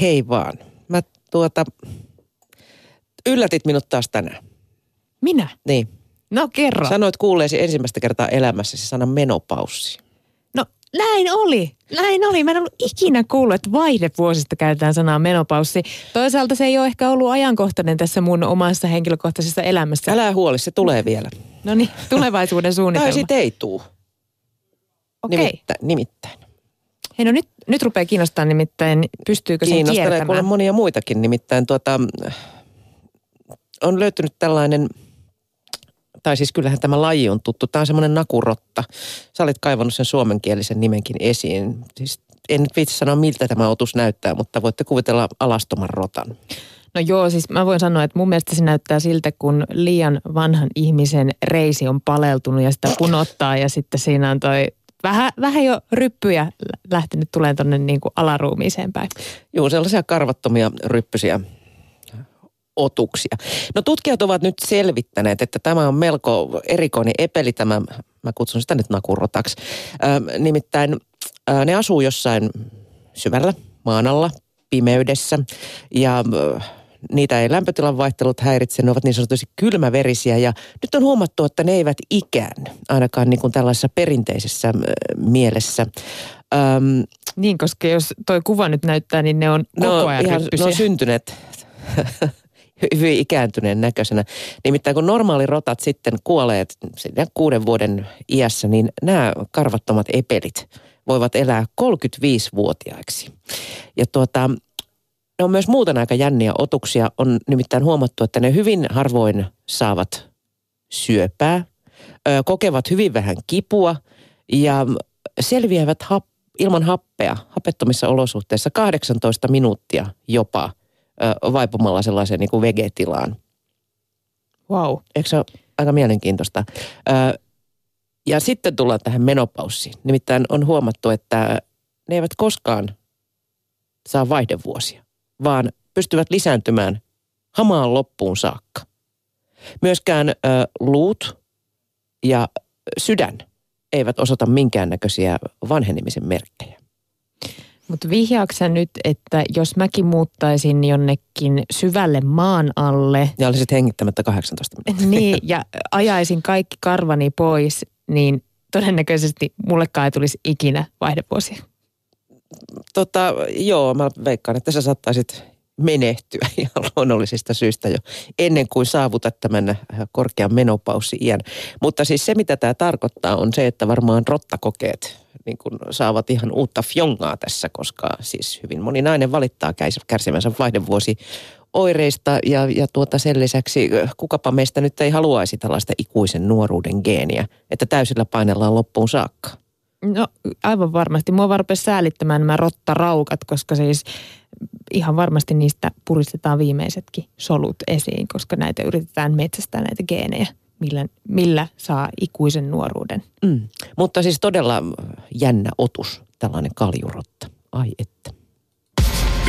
Hei vaan. Mä tuota, yllätit minut taas tänään. Minä? Niin. No kerro. Sanoit kuulleesi ensimmäistä kertaa elämässäsi sanan menopaussi. No näin oli. Näin oli. Mä en ollut ikinä kuullut, että vaihdevuosista käytetään sanaa menopaussi. Toisaalta se ei ole ehkä ollut ajankohtainen tässä mun omassa henkilökohtaisessa elämässä. Älä huoli, se tulee vielä. No niin, tulevaisuuden suunnitelma. Tai siitä ei tuu. Okei. Nimittäin. nimittäin. Hei no nyt, nyt rupeaa kiinnostaa nimittäin, pystyykö sen kiertämään? kuule monia muitakin, nimittäin tuota, on löytynyt tällainen, tai siis kyllähän tämä laji on tuttu, tämä on semmoinen nakurotta. Sä olit kaivannut sen suomenkielisen nimenkin esiin. Siis en nyt viitsi sanoa, miltä tämä otus näyttää, mutta voitte kuvitella alastoman rotan. No joo, siis mä voin sanoa, että mun mielestä se näyttää siltä, kun liian vanhan ihmisen reisi on paleltunut ja sitä punottaa ja sitten siinä on toi vähän, vähän jo ryppyjä lähtenyt tulemaan tuonne niin kuin alaruumiiseen päin. Joo, sellaisia karvattomia ryppysiä otuksia. No tutkijat ovat nyt selvittäneet, että tämä on melko erikoinen epeli, tämä, mä kutsun sitä nyt nakurotaksi. Ö, nimittäin ö, ne asuu jossain syvällä maan alla, pimeydessä ja ö, niitä ei lämpötilan vaihtelut häiritse, ne ovat niin sanotusti kylmäverisiä ja nyt on huomattu, että ne eivät ikäänny, ainakaan niin kuin tällaisessa perinteisessä mielessä. Öm, Niin, koska jos toi kuva nyt näyttää, niin ne on koko no, ajan ihan, ne on syntyneet hyvin ikääntyneen näköisenä. Nimittäin kun normaali rotat sitten kuoleet sinne kuuden vuoden iässä, niin nämä karvattomat epelit voivat elää 35-vuotiaiksi. Ja tuota, ne on myös muuten aika jänniä otuksia. On nimittäin huomattu, että ne hyvin harvoin saavat syöpää, ö, kokevat hyvin vähän kipua ja selviävät hap, ilman happea, hapettomissa olosuhteissa 18 minuuttia jopa ö, vaipumalla sellaiseen niin kuin vegetilaan. Wow. Eikö se ole aika mielenkiintoista? Ö, ja sitten tullaan tähän menopaussiin. Nimittäin on huomattu, että ne eivät koskaan saa vaihdevuosia, vaan pystyvät lisääntymään hamaan loppuun saakka. Myöskään ö, luut ja sydän eivät osoita minkäännäköisiä vanhenemisen merkkejä. Mutta vihjaaksä nyt, että jos mäkin muuttaisin jonnekin syvälle maan alle, Ja olisit hengittämättä 18 minuuttia. niin, ja ajaisin kaikki karvani pois, niin todennäköisesti mullekaan ei tulisi ikinä vaihdevuosia. Tota, joo, mä veikkaan, että sä saattaisit menehtyä ihan luonnollisista syistä jo ennen kuin saavutat tämän äh, korkean menopaussi-iän. Mutta siis se, mitä tämä tarkoittaa, on se, että varmaan rottakokeet niin kun saavat ihan uutta fjongaa tässä, koska siis hyvin moni nainen valittaa kärsimänsä vaihdevuosi oireista ja, ja tuota sen lisäksi äh, kukapa meistä nyt ei haluaisi tällaista ikuisen nuoruuden geeniä, että täysillä painellaan loppuun saakka. No aivan varmasti. Mua varpesi säälittämään nämä rottaraukat, koska siis ihan varmasti niistä puristetaan viimeisetkin solut esiin, koska näitä yritetään metsästää näitä geenejä, millä, millä saa ikuisen nuoruuden. Mm. Mutta siis todella jännä otus, tällainen kaljurotta. Ai että.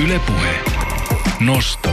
Ylepuhe. Nosto.